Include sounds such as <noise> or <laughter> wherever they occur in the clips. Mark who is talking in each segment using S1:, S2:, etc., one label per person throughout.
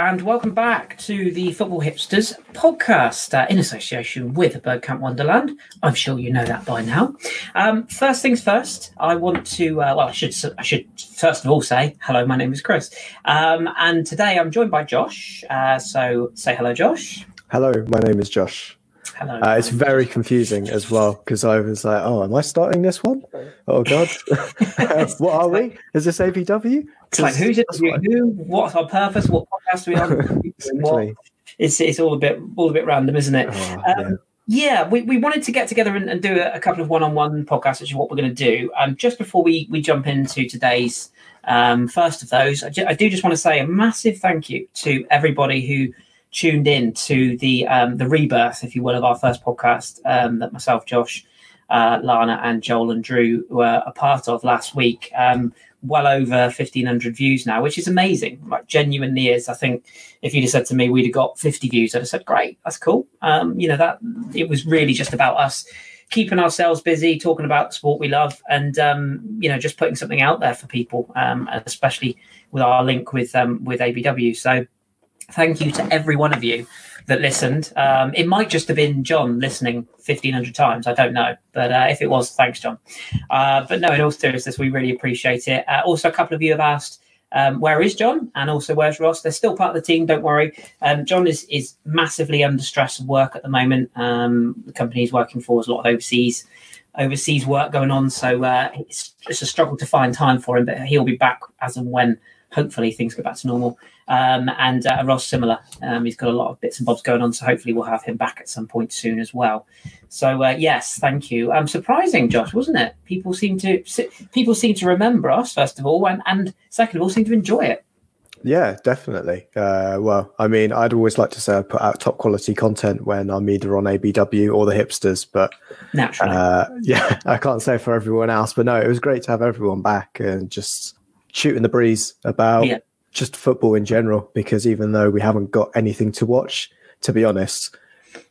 S1: And welcome back to the Football Hipsters podcast uh, in association with Bergkamp Wonderland. I'm sure you know that by now. Um, first things first, I want to uh, well, I should I should first of all say hello. My name is Kris, um, and today I'm joined by Josh. Uh, so say hello, Josh.
S2: Hello, my name is Josh.
S1: Hello.
S2: Uh, it's very confusing as well because I was like, "Oh, am I starting this one? Oh God, <laughs> <laughs> what are we? Is this ABW?
S1: It's like who's it? Who? What's our purpose? What podcast are we on? <laughs>
S2: exactly.
S1: It's it's all a bit all a bit random, isn't it?
S2: Oh,
S1: Um,
S2: yeah.
S1: yeah, we, we wanted to get together and, and do a, a couple of one-on-one podcasts, which is what we're going to do. Um, just before we we jump into today's um, first of those, I, ju- I do just want to say a massive thank you to everybody who tuned in to the um, the rebirth, if you will, of our first podcast um, that myself, Josh, uh, Lana, and Joel and Drew were a part of last week. Um, well over 1500 views now which is amazing like genuinely is. I think if you'd have said to me we'd have got 50 views i'd have said great that's cool. Um you know that it was really just about us keeping ourselves busy talking about the sport we love and um you know just putting something out there for people um especially with our link with um with abw so thank you to every one of you that listened um it might just have been john listening 1500 times i don't know but uh, if it was thanks john uh, but no, in all seriousness, we really appreciate it. Uh, also, a couple of you have asked, um, where is John? And also, where's Ross? They're still part of the team, don't worry. Um, John is, is massively under stress of work at the moment. Um, the company he's working for has a lot of overseas overseas work going on. So uh, it's, it's a struggle to find time for him, but he'll be back as and when hopefully things go back to normal. Um, and uh, Ross, similar. Um, he's got a lot of bits and bobs going on. So hopefully we'll have him back at some point soon as well. So uh, yes, thank you. Um, surprising, Josh, wasn't it? People seem to people seem to remember us first of all, and, and second of all, seem to enjoy it.
S2: Yeah, definitely. Uh, well, I mean, I'd always like to say I put out top quality content when I'm either on ABW or the hipsters, but
S1: Naturally,
S2: uh, <laughs> yeah, I can't say for everyone else. But no, it was great to have everyone back and just shooting the breeze about
S1: Yeah.
S2: Just football in general. Because even though we haven't got anything to watch, to be honest,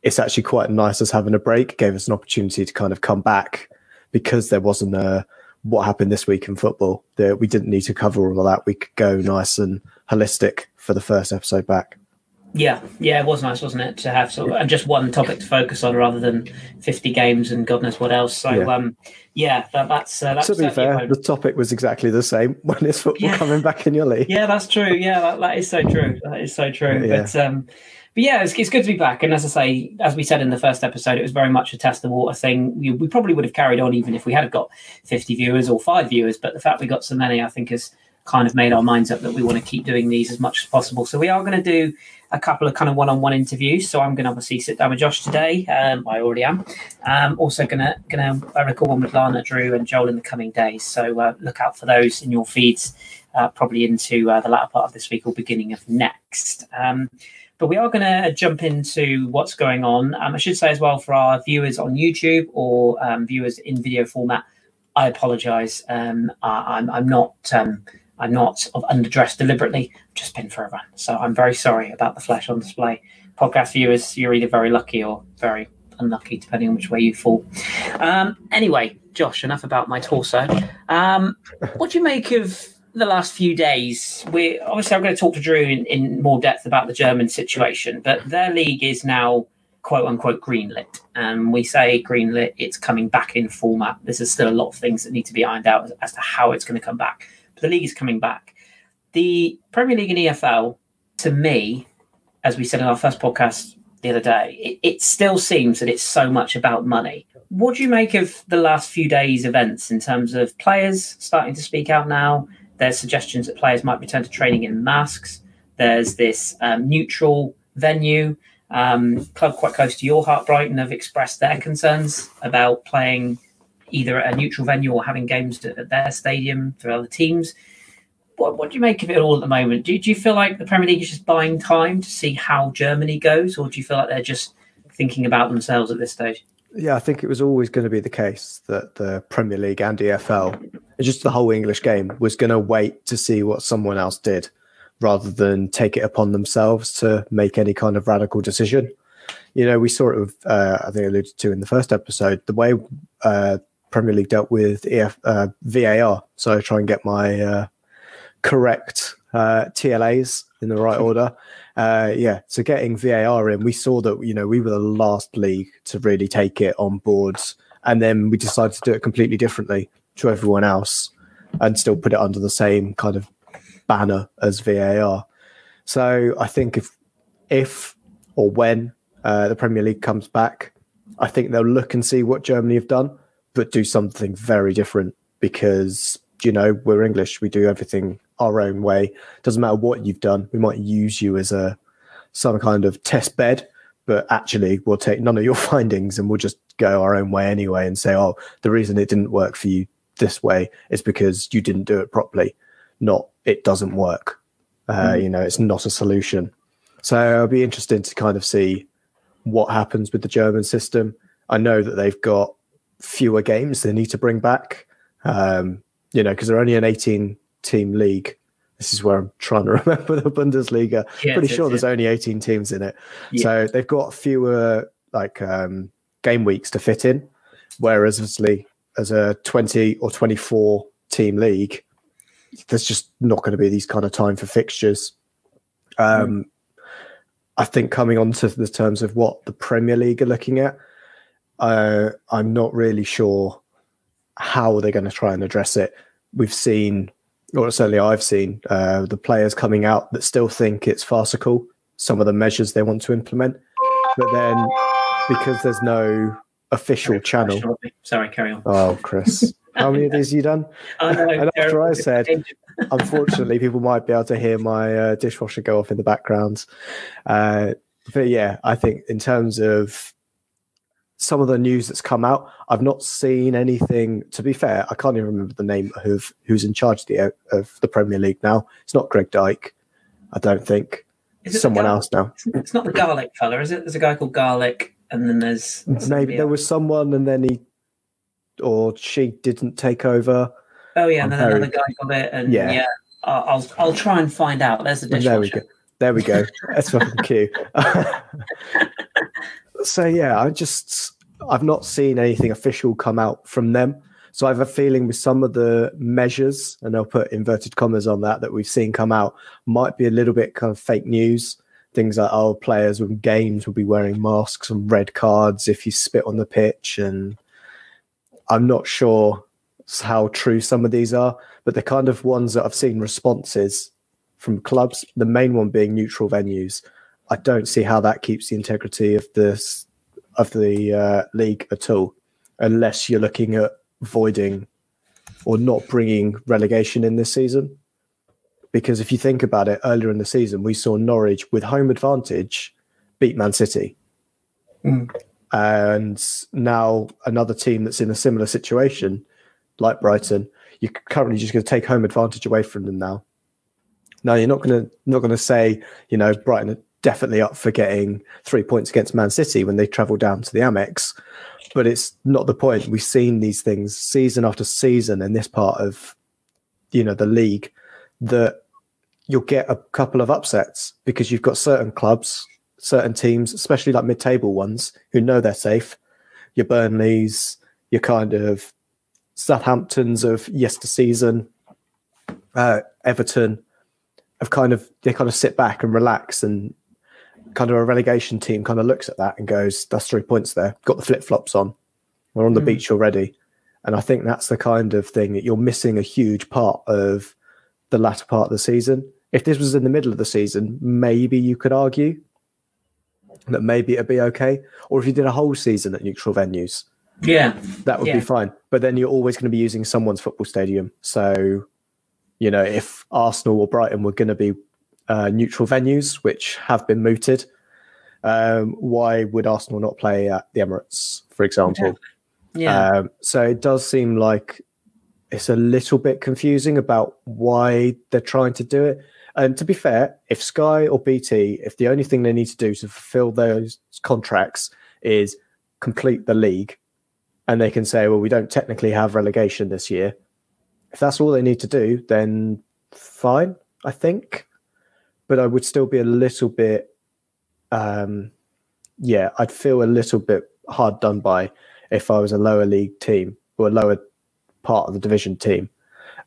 S2: it's actually quite nice as having a break. Gave us an opportunity to kind of come back because there wasn't a what happened this week in football. That we didn't need to cover all of that. We could go nice and holistic for the first episode back.
S1: Yeah, yeah, it was nice, wasn't it, to have sort of and just one topic to focus on rather than fifty games and God knows what else. So
S2: Yeah.
S1: um, yeah, that, that's uh, that's
S2: to be fair, the topic was exactly the same <laughs> when it's football
S1: Yeah.
S2: coming back in your league.
S1: Yeah, that's true. Yeah, that, that is so true. That is so true.
S2: Yeah.
S1: But um, but yeah, it's, it's good to be back. And as I say, as we said in the first episode, it was very much a test the water thing. We, we probably would have carried on even if we had got fifty viewers or five viewers. But the fact we got so many, I think, has kind of made our minds up that we want to keep doing these as much as possible. So we are going to do a couple of kind of one-on-one interviews. So I'm going to obviously sit down with Josh today. Um, I already am. Um, also going to going to record one with Lana, Drew, and Joel in the coming days. So uh, look out for those in your feeds uh, probably into uh, the latter part of this week or beginning of next. Um, but we are going to jump into what's going on. Um, I should say as well for our viewers on YouTube or um, viewers in video format, I apologise. Um, I, I'm not. I'm not of underdressed deliberately. I've just been for a run, so I'm very sorry about the flesh on display. Podcast viewers, you're either very lucky or very unlucky, depending on which way you fall. Um, anyway, Josh, enough about my torso. Um, what do you make of the last few days? We obviously I'm going to talk to Drew in, in more depth about the German situation, but their league is now quote unquote greenlit. And we say greenlit, it's coming back in format. There's still a lot of things that need to be ironed out as, as to how it's going to come back. The league is coming back. The Premier League and EFL, to me, as we said in our first podcast the other day, it, it still seems that it's so much about money. What do you make of the last few days' events in terms of players starting to speak out now? There's suggestions that players might return to training in masks. There's this um, neutral venue. Um, club quite close to your heart, Brighton, have expressed their concerns about playing either at a neutral venue or having games at their stadium for other teams. What, what do you make of it all at the moment? Do, do you feel like the Premier League is just buying time to see how Germany goes, or do you feel like they're just thinking about themselves at this stage?
S2: Yeah, I think it was always going to be the case that the Premier League and EFL, just the whole English game, was going to wait to see what someone else did rather than take it upon themselves to make any kind of radical decision. You know, we saw it with, uh, I think alluded to in the first episode, the way uh, Premier League dealt with EF, uh, VAR. So I try and get my uh, correct uh, TLAs in the right <laughs> order. Uh, yeah, so getting VAR in, we saw that you know we were the last league to really take it on board, and then we decided to do it completely differently to everyone else, and still put it under the same kind of banner as VAR. So I think if if or when uh, the Premier League comes back, I think they'll look and see what Germany have done, but do something very different because you know we're English. We do everything our own way. Doesn't matter what you've done. We might use you as a some kind of test bed, but actually we'll take none of your <laughs> findings and we'll just go our own way anyway and say, oh, the reason it didn't work for you this way is because you didn't do it properly, not it doesn't work. Uh, mm. You know, it's not a solution. So it'll be interesting to kind of see what happens with the German system. I know that they've got fewer games they need to bring back. Um, you know, because they're only an 18 team league. This is where I'm trying to <laughs> remember the Bundesliga. Yeah, Pretty sure there's only 18 teams in it. Yeah. So they've got fewer like um, game weeks to fit in. Whereas obviously as a 20 or 24 team league, there's just not going to be these kind of time for fixtures. Um, mm. I think coming on to the terms of what the Premier League are looking at, uh, I'm not really sure how they're going to try and address it. We've seen, or certainly I've seen, uh, the players coming out that still think it's farcical, some of the measures they want to implement. But then because there's no official channel.
S1: Sorry, carry on.
S2: Oh, Kris. How many of these you done? <laughs> I know, and after I said, <laughs> unfortunately, people might be able to hear my uh, dishwasher go off in the background. Uh, but yeah, I think in terms of some of the news that's come out, I've not seen anything. To be fair, I can't even remember the name of who's in charge of the, of the Premier League now. It's not Greg Dyke, I don't think. Is someone Gar- else now?
S1: It's not the Garlic fella, is it? There's a guy called Garlic, and then there's
S2: maybe there was someone, and then he or she didn't take over.
S1: Oh yeah, and then another guy got it, and yeah, yeah I'll I'll try and find out. There's a dishwasher.
S2: There we go. There we go. That's fucking cute. <laughs> <laughs> so yeah, I just I've not seen anything official come out from them. So I have a feeling with some of the measures, and I'll put inverted commas on that, that we've seen come out, might be a little bit kind of fake news. Things like, oh, players with games will be wearing masks and red cards if you spit on the pitch. And I'm not sure how true some of these are, but the kind of ones that I've seen responses from clubs, the main one being neutral venues. I don't see how that keeps the integrity of this of the uh, league at all, unless you're looking at voiding or not bringing relegation in this season. Because if you think about it, earlier in the season, we saw Norwich with home advantage beat Man City. Mm. And now another team that's in a similar situation, like Brighton, you're currently just going to take home advantage away from them now. Now you're not going to not going to say, you know, Brighton definitely up for getting three points against Man City when they travel down to the Amex. But it's not the point. We've seen these things season after season in this part of, you know, the league that you'll get a couple of upsets because you've got certain clubs, certain teams, especially like mid-table ones, who know they're safe. Your Burnleys, your kind of Southamptons of yester season, uh, Everton, have kind of they kind of sit back and relax and kind of a relegation team kind of looks at that and goes, "That's three points there. Got the flip flops on. We're on the mm. beach already." And I think that's the kind of thing that you're missing a huge part of the latter part of the season. If this was in the middle of the season, maybe you could argue that maybe it'd be okay. Or if you did a whole season at neutral venues,
S1: yeah,
S2: that would
S1: yeah.
S2: be fine. But then you're always going to be using someone's football stadium. So, you know, if Arsenal or Brighton were going to be uh, neutral venues, which have been mooted. Um, why would Arsenal not play at the Emirates, for example?
S1: Yeah.
S2: Um, so it does seem like it's a little bit confusing about why they're trying to do it. And to be fair, if Sky or BT, if the only thing they need to do to fulfill those contracts is complete the league, and they can say, well, we don't technically have relegation this year. If that's all they need to do, then fine, I think but I would still be a little bit, um, yeah, I'd feel a little bit hard done by if I was a lower league team or a lower part of the division team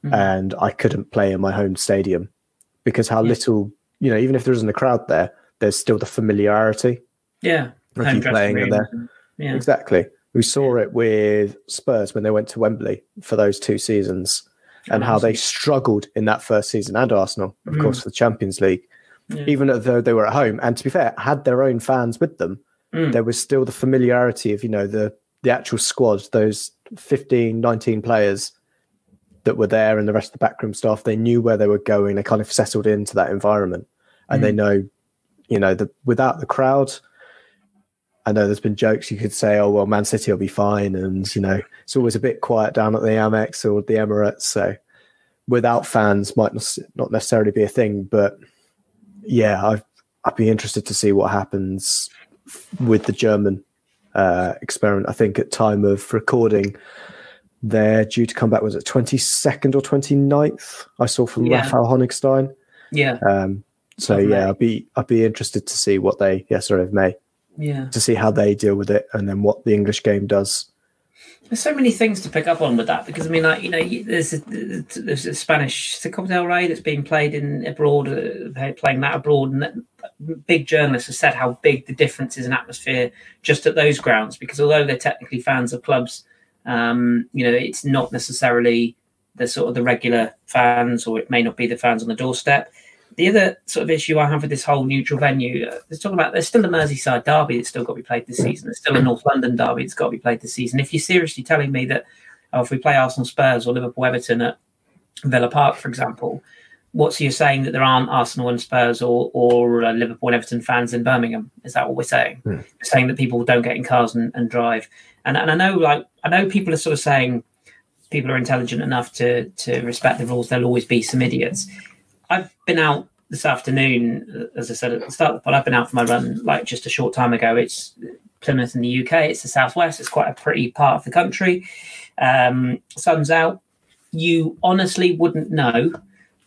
S2: mm-hmm. and I couldn't play in my home stadium because how
S1: Yeah.
S2: little you know, even if there isn't a crowd there, there's still the familiarity
S1: Yeah.
S2: of you playing in there.
S1: and- Yeah.
S2: Exactly. We saw it with Spurs when they went to Wembley for those two seasons and how they struggled in that first season and Arsenal, of
S1: Mm.
S2: course, for the Champions League.
S1: Yeah.
S2: Even though they were at home, and to be fair, had their own fans with them,
S1: Mm.
S2: there was still the familiarity of, you know, the the actual squad, those 15, 19 players that were there and the rest of the backroom staff, they knew where they were going. They kind of settled into that environment. And
S1: Mm.
S2: they know, you know, the, without the crowd, I know there's been jokes you could say, oh, well, Man City will be fine. And, you know, it's always a bit quiet down at the Amex or the Emirates. So without fans might not necessarily be a thing. But yeah, I've, I'd be interested to see what happens with the German uh, experiment. I think at time of recording, they're due to come back. Was it 22nd or 29th? I saw from
S1: Yeah.
S2: Raphael Honigstein.
S1: Yeah.
S2: Um, so yeah, I'd be I'd be interested to see what they yeah sorry of May
S1: Yeah.
S2: to see how they deal with it and then what the English game does.
S1: There's so many things to pick up on with that because I mean, like you know, there's a, there's a Spanish Copa del Rey that's being played in abroad, uh, playing that abroad, and that, big journalists have said how big the difference is in atmosphere just at those grounds because although they're technically fans of clubs, um, you know, it's not necessarily the sort of the regular fans, or it may not be the fans on the doorstep. The other sort of issue I have with this whole neutral venue, uh, there's talking about there's still a Merseyside derby that's still got to be played this season. There's still a North London derby that's got to be played this season. If you're seriously telling me that oh, if we play Arsenal Spurs or Liverpool Everton at Villa Park, for example, what's you saying that there aren't Arsenal and Spurs or or uh, Liverpool and Everton fans in Birmingham? Is that what we're saying?
S2: Hmm.
S1: We're saying that people don't get in cars and, and drive. And and I know like I know people are sort of saying people are intelligent enough to to respect the rules. There'll always be some idiots. I've been out this afternoon, as I said at the start but. I've been out for my run like just a short time ago. It's Plymouth in the UK. It's the southwest. It's quite a pretty part of the country. Um, sun's out. You honestly wouldn't know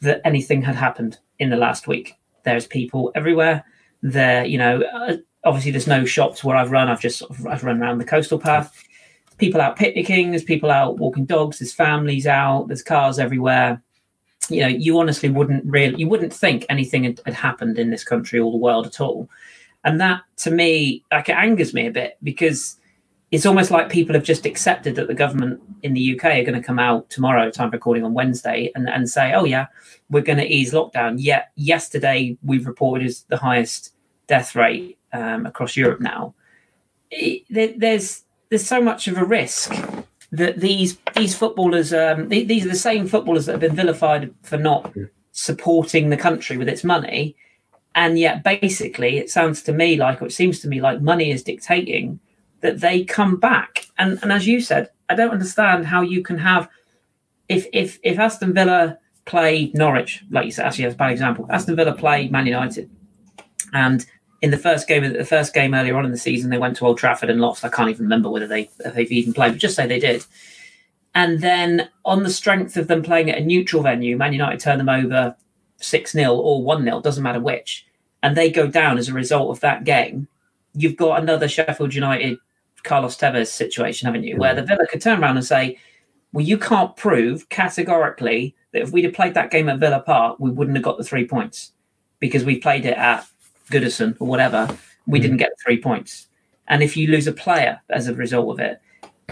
S1: that anything had happened in the last week. There's people everywhere. There, you know, uh, obviously there's no shops where I've run. I've just I've run around the coastal path. People out picnicking. There's people out walking dogs. There's families out. There's cars everywhere. You know, you honestly wouldn't really, you wouldn't think anything had, had happened in this country or the world at all. And that, to me, like it angers me a bit because it's almost like people have just accepted that the government in the UK are going to come out tomorrow, time recording on Wednesday, and, and say, oh, yeah, we're going to ease lockdown. Yet yesterday we've reported is the highest death rate um, across Europe now. It, there, there's there's so much of a risk that these these footballers, um, th- these are the same footballers that have been vilified for not supporting the country with its money, and yet basically it sounds to me like, or it seems to me like, money is dictating that they come back. And and as you said, I don't understand how you can have if if if Aston Villa play Norwich, like you said, actually that's a bad example. Aston Villa play Man United, and in the first game, the first game earlier on in the season, they went to Old Trafford and lost. I can't even remember whether they they've even played, but just say they did. And then on the strength of them playing at a neutral venue, Man United turn them over six 0 or one 0 doesn't matter which, and they go down as a result of that game. You've got another Sheffield United Carlos Tevez situation, haven't you? Where the Villa could turn around and say, "Well, you can't prove categorically that if we'd have played that game at Villa Park, we wouldn't have got the three points because we played it at Goodison or whatever. We didn't get three points. And if you lose a player as a result of it,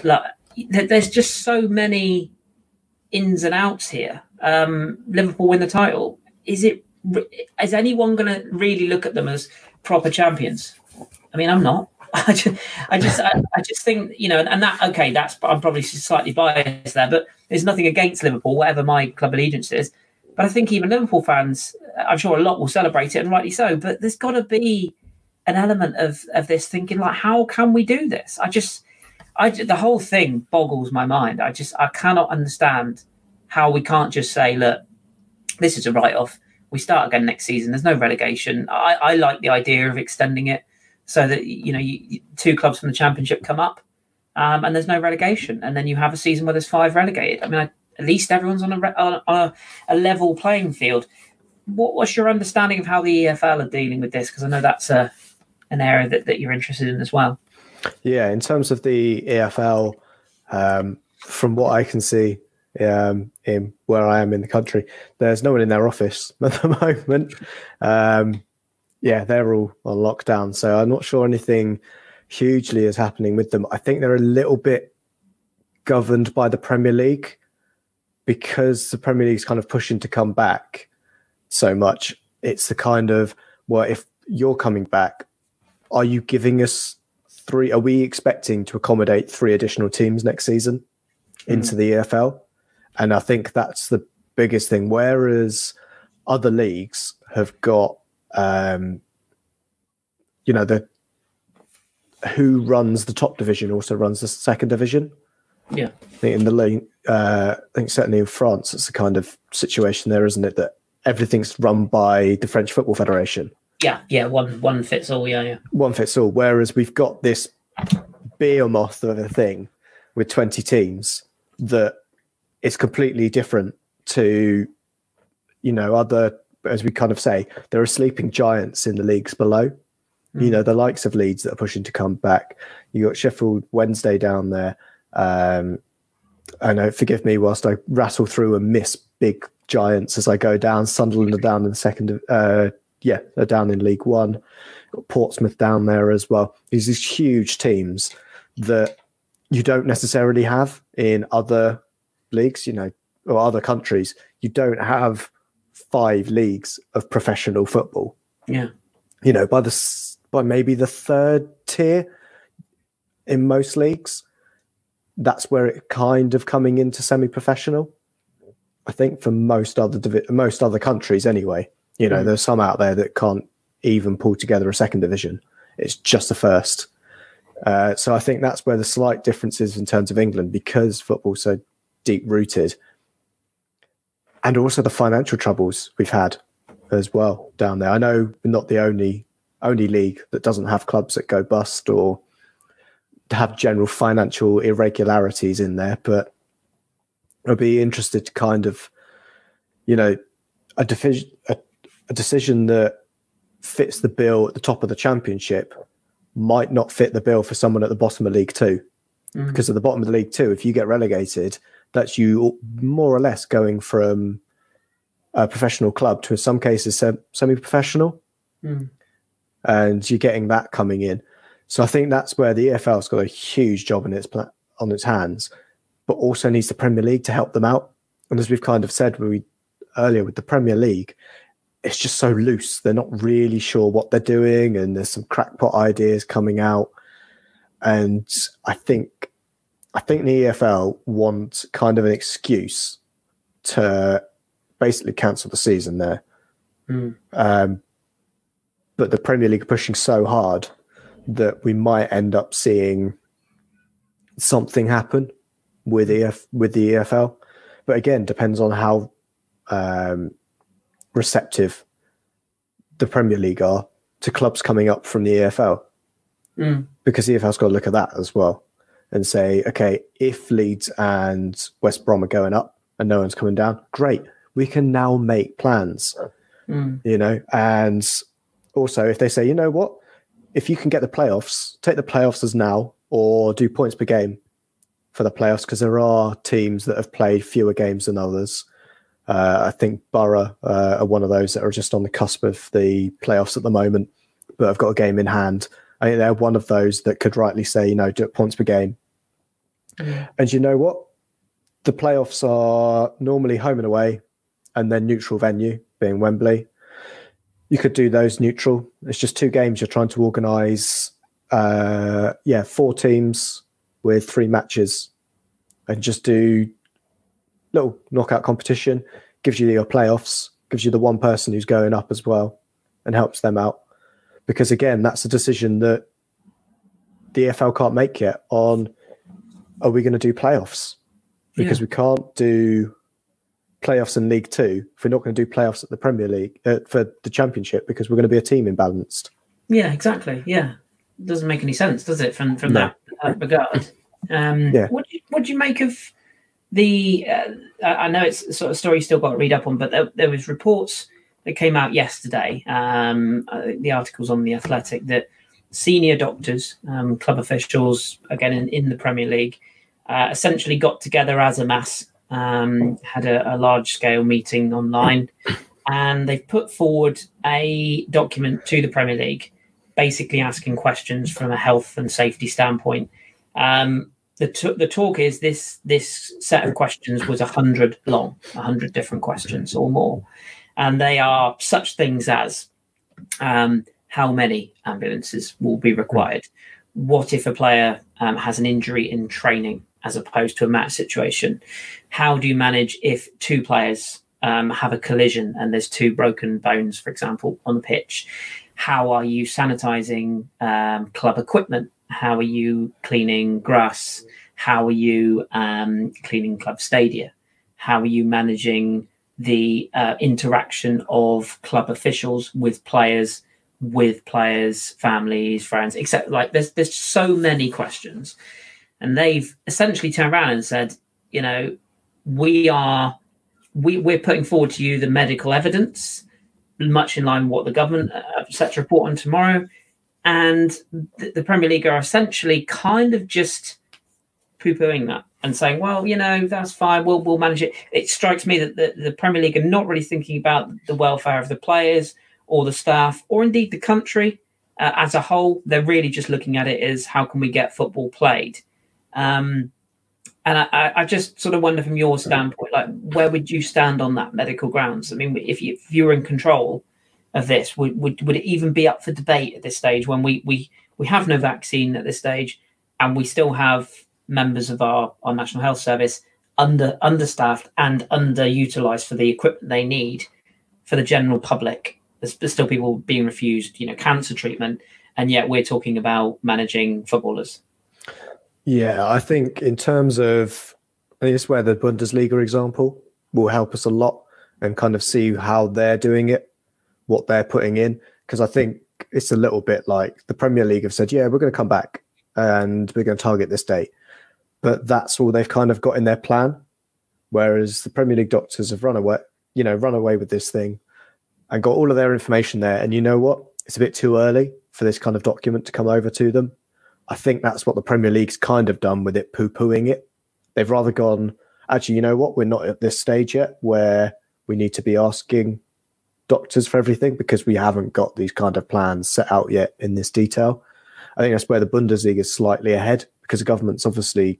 S1: like there's just so many ins and outs here. Um, Liverpool win the title. Is it? Is anyone going to really look at them as proper champions? I mean, I'm not. <laughs> I just, I just, I, I just think you know, and that okay, that's I'm probably slightly biased there, but there's nothing against Liverpool, whatever my club allegiance is. But I think even Liverpool fans, I'm sure a lot will celebrate it, and rightly so. But there's got to be an element of of this thinking, like, how can we do this? I just, I the whole thing boggles my mind. I just, I cannot understand how we can't just say, look, this is a write off. We start again next season. There's no relegation. I, I like the idea of extending it so that you know you, two clubs from the championship come up, um, and there's no relegation, and then you have a season where there's five relegated. I mean, I, at least everyone's on a on a, a level playing field. What, what's your understanding of how the EFL are dealing with this? Because I know that's a an area that, that you're interested in as well.
S2: Yeah, in terms of the EFL, um, from what I can see, um, in where I am in the country. There's no one in their office <laughs> at the moment. Um, yeah, they're all on lockdown, so I'm not sure anything hugely is happening with them. I think they're a little bit governed by the Premier League because the Premier League's kind of pushing to come back so much. It's the kind of well, if you're coming back, are you giving us three? Are we expecting to accommodate three additional teams next season into mm. the EFL? And I think that's the biggest thing. Whereas other leagues have got, um, you know, the who runs the top division also runs the second division.
S1: Yeah,
S2: I think in the league, uh, I think certainly in France, it's the kind of situation there, isn't it? That everything's run by the French Football Federation.
S1: Yeah, yeah, one one fits all. Yeah, yeah,
S2: one fits all. Whereas we've got this behemoth of a thing with twenty teams that is completely different to, you know, other as we kind of say, there are sleeping giants in the leagues below. Mm. You know, the likes of Leeds that are pushing to come back. You got Sheffield Wednesday down there. Um, I know, forgive me whilst I rattle through and miss big giants as I go down. Sunderland are down in the second, uh, yeah, they're down in League One. Got Portsmouth down there as well. These these huge teams that you don't necessarily have in other leagues, you know, or other countries. You don't have five leagues of professional football.
S1: Yeah,
S2: you know, by the by maybe the third tier in most leagues. That's where it kind of coming into semi-professional. I think for most other most other countries, anyway. You know, mm. there's some out there that can't even pull together a second division. It's just the first. Uh, so I think that's where the slight difference is in terms of England because football's so deep rooted, and also the financial troubles we've had as well down there. I know we're not the only only league that doesn't have clubs that go bust or have general financial irregularities in there, but I'd be interested to kind of, you know, a division a a decision that fits the bill at the top of the championship might not fit the bill for someone at the bottom of League 2 mm. Because at the bottom of the League Two, if you get relegated, that's you more or less going from a professional club to, in some cases, semi professional. Mm. And you're getting that coming in. So I think that's where the EFL's got a huge job in its on its hands, but also needs the Premier League to help them out. And as we've kind of said we, earlier with the Premier League, it's just so loose. They're not really sure what they're doing, and there's some crackpot ideas coming out. And I think, I think the EFL want kind of an excuse to basically cancel the season there. Mm. Um, but the Premier League are pushing so hard that we might end up seeing something happen with EF with the EFL. But again, depends on how um, receptive the Premier League are to clubs coming up from the EFL. Mm. Because the EFL's got to look at that as well and say, okay, if Leeds and West Brom are going up and no one's coming down, great. We can now make plans, mm. you know. And also, if they say, you know what, if you can get the playoffs, take the playoffs as now or do points per game for the playoffs because there are teams that have played fewer games than others. Uh, I think Boro uh, are one of those that are just on the cusp of the playoffs at the moment, but have got a game in hand. I think they're one of those that could rightly say, you know, do points per game. Mm. And you know what? The playoffs are normally home and away, and then neutral venue being Wembley. You could do those neutral. It's just two games you're trying to organise. Uh, yeah, four teams with three matches, and just do little knockout competition, gives you your playoffs, gives you the one person who's going up as well, and helps them out. Because again, that's a decision that the EFL can't make yet on are we going to do playoffs? Because yeah. we can't do playoffs in League Two if we're not going to do playoffs at the Premier League uh, for the Championship because we're going to be a team imbalanced.
S1: Yeah, exactly. Yeah, it doesn't make any sense, does it? From from no. that, regard. Um, yeah. What do, you, what do you make of the uh, I know it's sort of story you still got to read up on, but there, there was reports that came out yesterday. Um, the articles on the Athletic that senior doctors, um, club officials, again in, in the Premier League, uh, essentially got together as a mass um, had a, a large scale meeting online, and they've put forward a document to the Premier League, basically asking questions from a health and safety standpoint. Um, the, t- the talk is this this set of questions was a hundred long, a hundred different questions or more, and they are such things as um, how many ambulances will be required, what if a player um, has an injury in training as opposed to a match situation, how do you manage if two players um, have a collision and there's two broken bones, for example, on the pitch, how are you sanitizing um, club equipment? How are you cleaning grass? How are you um, cleaning club stadia? How are you managing the uh, interaction of club officials with players, with players, families, friends, except like there's there's so many questions, and they've essentially turned around and said, you know, we are we we're putting forward to you the medical evidence, much in line with what the government uh, set to report on tomorrow and the, the Premier League are essentially kind of just poo-pooing that and saying, "Well, you know, that's fine. We'll we'll manage it." It strikes me that the, the Premier League are not really thinking about the welfare of the players or the staff, or indeed the country uh, as a whole. They're really just looking at it as how can we get football played. Um, and I, I, just sort of wonder from your standpoint, like where would you stand on that medical grounds? I mean, if you if you were in control, of this? Would, would, would it even be up for debate at this stage when we, we, we have no vaccine at this stage and we still have members of our, our National Health Service under understaffed and underutilized for the equipment they need for the general public? There's, there's still people being refused, you know, cancer treatment, and yet we're talking about managing footballers.
S2: Yeah, I think in terms of, I think it's where the Bundesliga example will help us a lot and kind of see how they're doing it what they're putting in because I think it's a little bit like the Premier League have said, yeah, we're going to come back and we're going to target this date, but that's all they've kind of got in their plan. Whereas the Premier League doctors have run away, you know, run away with this thing and got all of their information there. And you know what? It's a bit too early for this kind of document to come over to them. I think that's what the Premier League's kind of done with it, poo pooing it. They've rather gone, actually, you know what? We're not at this stage yet where we need to be asking doctors for everything because we haven't got these kind of plans set out yet in this detail. I think that's where the Bundesliga is slightly ahead because the government's obviously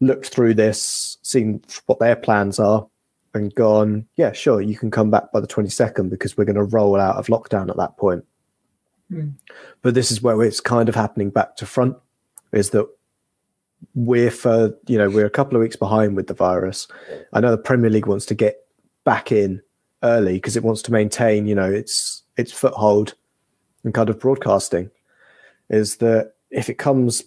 S2: looked through this, seen what their plans are, and gone, yeah, sure, you can come back by the 22nd because we're going to roll out of lockdown at that point. Mm. But this is where it's kind of happening back to front is that we're for, you know, we're a couple of weeks behind with the virus. I know the Premier League wants to get back in early because it wants to maintain, you know, its its foothold and kind of broadcasting. Is that if it comes,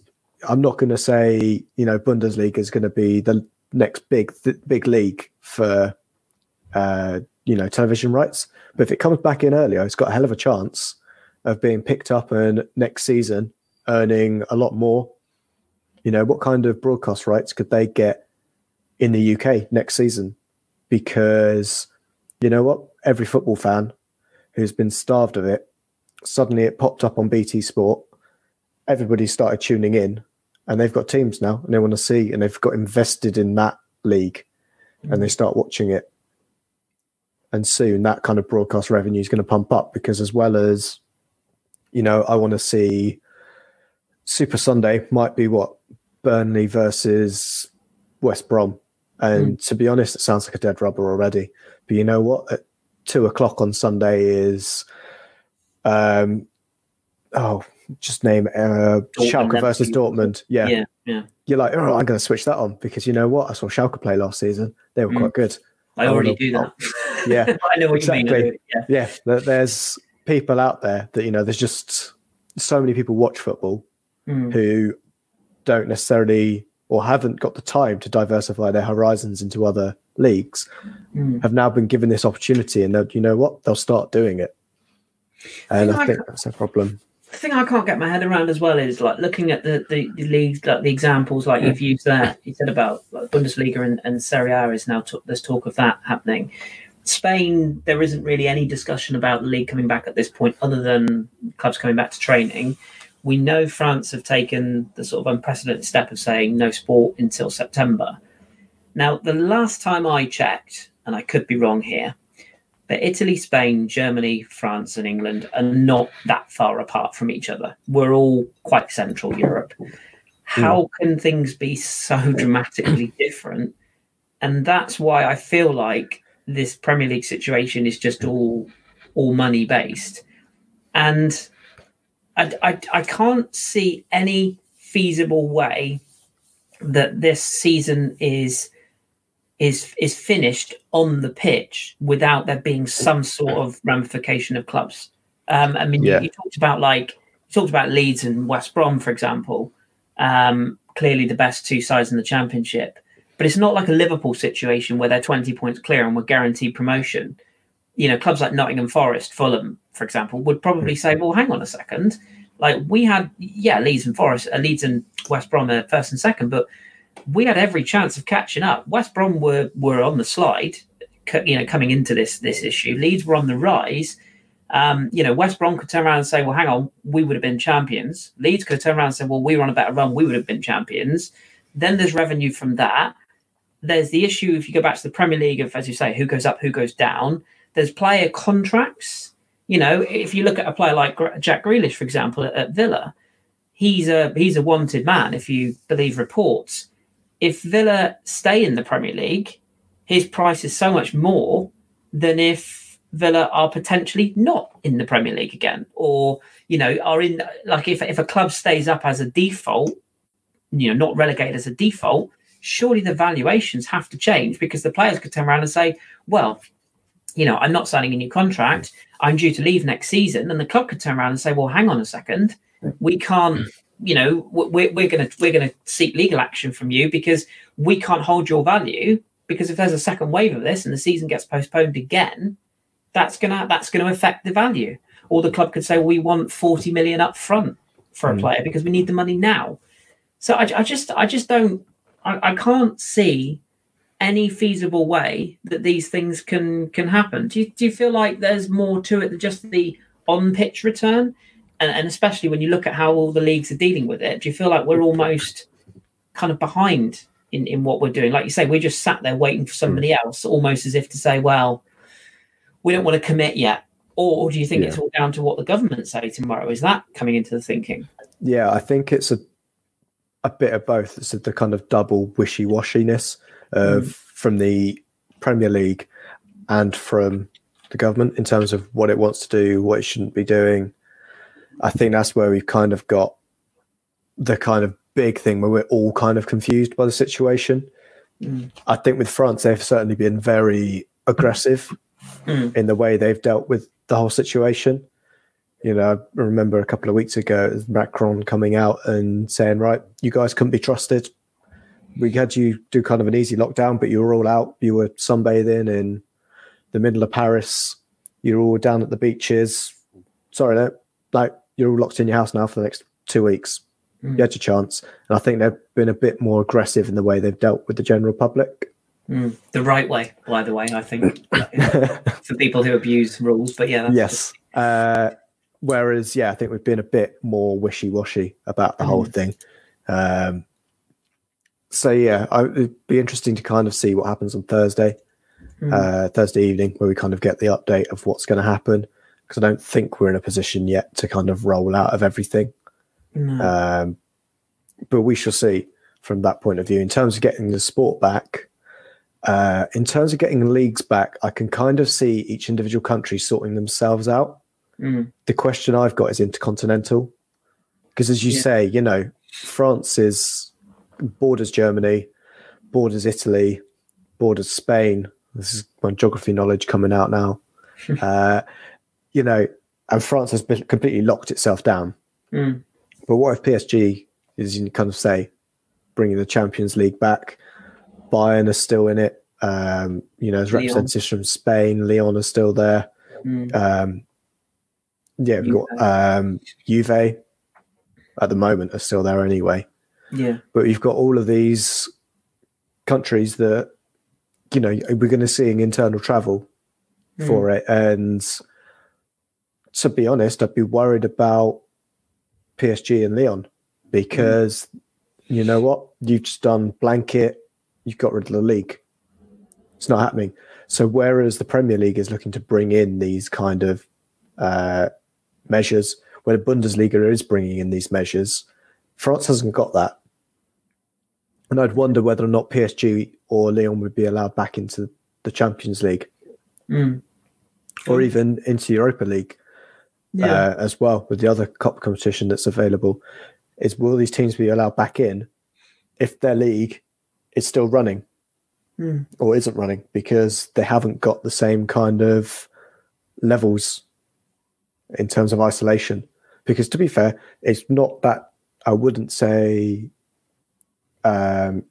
S2: I'm not going to say, you know, Bundesliga is going to be the next big th- big league for, uh, you know, television rights. But if it comes back in earlier, it's got a hell of a chance of being picked up and next season earning a lot more. You know, what kind of broadcast rights could they get in the UK next season? Because you know what? Every football fan who's been starved of it, suddenly it popped up on BT Sport. Everybody started tuning in, and they've got teams now, and they want to see, and they've got invested in that league, and they start watching it. And soon that kind of broadcast revenue is going to pump up because, as well as, you know, I want to see Super Sunday might be what Burnley versus West Brom. And mm. to be honest, it sounds like a dead rubber already. But you know what? At two o'clock on Sunday is, um, oh, just name uh, Schalke versus Dortmund. Yeah.
S1: yeah, yeah.
S2: You're like, oh, I'm going to switch that on because you know what? I saw Schalke play last season. They were mm. quite good.
S1: I, already do that.
S2: yeah, <laughs>
S1: I know what exactly. you mean.
S2: Yeah. yeah, there's people out there that you know. There's just so many people watch football mm. who don't necessarily or haven't got the time to diversify their horizons into other leagues mm. have now been given this opportunity, and you know what? They'll start doing it. And I, I think that's a problem.
S1: The thing I can't get my head around as well is like looking at the, the, the leagues, like the examples, like yeah. you've used there. You said about like Bundesliga and, and Serie A is now t- there's talk of that happening. Spain, there isn't really any discussion about the league coming back at this point, other than clubs coming back to training. We know France have taken the sort of unprecedented step of saying no sport until September Now, the last time I checked, and I could be wrong here, but Italy, Spain, Germany, France, and England are not that far apart from each other. We're all quite Central Europe. How hmm. can things be so dramatically different? And that's why I feel like this Premier League situation is just all all money based. And I, I, I can't see any feasible way that this season is is is finished on the pitch without there being some sort of ramification of clubs. Um, I mean,
S2: Yeah.
S1: you, you talked about like you talked about Leeds and West Brom, for example. Um, clearly, the best two sides in the championship, but it's not like a Liverpool situation where they're twenty points clear and we're guaranteed promotion. You know, clubs like Nottingham Forest, Fulham, for example, would probably say, "Well, hang on a second. Like we had, yeah, Leeds and Forest, uh, Leeds and West Brom are first and second, but we had every chance of catching up. West Brom were were on the slide, you know, coming into this this issue. Leeds were on the rise. Um, you know, West Brom could turn around and say, "Well, hang on, we would have been champions." Leeds could turn around and say, "Well, we were on a better run, we would have been champions." Then there's revenue from that. There's the issue if you go back to the Premier League of, as you say, who goes up, who goes down. There's player contracts. You know, if you look at a player like Jack Grealish, for example, at, Villa, he's a he's a wanted man if you believe reports. If Villa stay in the Premier League, his price is so much more than if Villa are potentially not in the Premier League again, or you know are in like if if a club stays up as a default, you know not relegated as a default, surely the valuations have to change because the players could turn around and say, well, you know, I'm not signing a new contract. I'm due to leave next season, and the club could turn around and say, well, hang on a second, we can't. You know, we're, we're going to we're going to seek legal action from you because we can't hold your value. Because if there's a second wave of this and the season gets postponed again, that's gonna that's gonna affect the value. Or the club could say we want 40 million up front for a
S2: Mm.
S1: player because we need the money now. So I, I just I just don't I, I can't see any feasible way that these things can can happen. Do you do you feel like there's more to it than just the on pitch return? And, and especially when you look at how all the leagues are dealing with it, do you feel like we're almost kind of behind in, in what we're doing? Like you say, we're just sat there waiting for somebody hmm. else, almost as if to say, well, we don't want to commit yet. Or, or do you think
S2: Yeah.
S1: it's all down to what the government say tomorrow? Is that coming into the thinking?
S2: Yeah, I think it's a a bit of both. It's the kind of double wishy washiness of from the Premier League and from the government in terms of what it wants to do, what it shouldn't be doing. I think that's where we've kind of got the kind of big thing where we're all kind of confused by the situation.
S1: Mm.
S2: I think with France, they've certainly been very <clears throat> aggressive
S1: Mm.
S2: in the way they've dealt with the whole situation. You know, I remember a couple of weeks ago, Macron coming out and saying, "Right, you guys couldn't be trusted. We had you do kind of an easy lockdown, but you were all out. You were sunbathing in the middle of Paris. You're all down at the beaches. Sorry, no, like you're all locked in your house now for the next two weeks.
S1: Mm.
S2: You had your chance." And I think they've been a bit more aggressive in the way they've dealt with the general public.
S1: Mm. The right way, by the way, I think, <laughs> for people who abuse rules. But yeah, that's
S2: yes. Uh, whereas, yeah, I think we've been a bit more wishy washy about the whole thing. Um, so, yeah, I, it'd be interesting to kind of see what happens on Thursday,
S1: Mm.
S2: uh, Thursday evening, where we kind of get the update of what's going to happen. Because I don't think we're in a position yet to kind of roll out of everything.
S1: No.
S2: Um, but we shall see from that point of view. In terms of getting the sport back, uh, in terms of getting leagues back, I can kind of see each individual country sorting themselves out.
S1: Mm.
S2: The question I've got is intercontinental. Because as you
S1: Yeah.
S2: say, you know, France is borders Germany, borders Italy, borders Spain. This is my geography knowledge coming out now. <laughs> uh, you know, and France has been completely locked itself down.
S1: Mm.
S2: But what if PSG is you kind of say bringing the Champions League back? Bayern are still in it. Um, you know, there's
S1: Lyon.
S2: representatives from Spain. Lyon are still there.
S1: Mm.
S2: Um, yeah, we've got um, Juve at the moment are still there anyway.
S1: Yeah.
S2: But you've got all of these countries that you know we're going to see internal travel for it, and to be honest, I'd be worried about PSG and Lyon because you know what you've just done blanket you've got rid of the league. It's not happening. So whereas the Premier League is looking to bring in these kind of uh, measures, where the Bundesliga is bringing in these measures, France hasn't got that. And I'd wonder whether or not PSG or Lyon would be allowed back into the Champions League
S1: Mm.
S2: or even into Europa League
S1: Yeah.
S2: uh, as well with the other cup competition that's available. Is will these teams be allowed back in if their league is still running
S1: Mm.
S2: or isn't running because they haven't got the same kind of levels in terms of isolation? Because to be fair, it's not that I wouldn't say, um,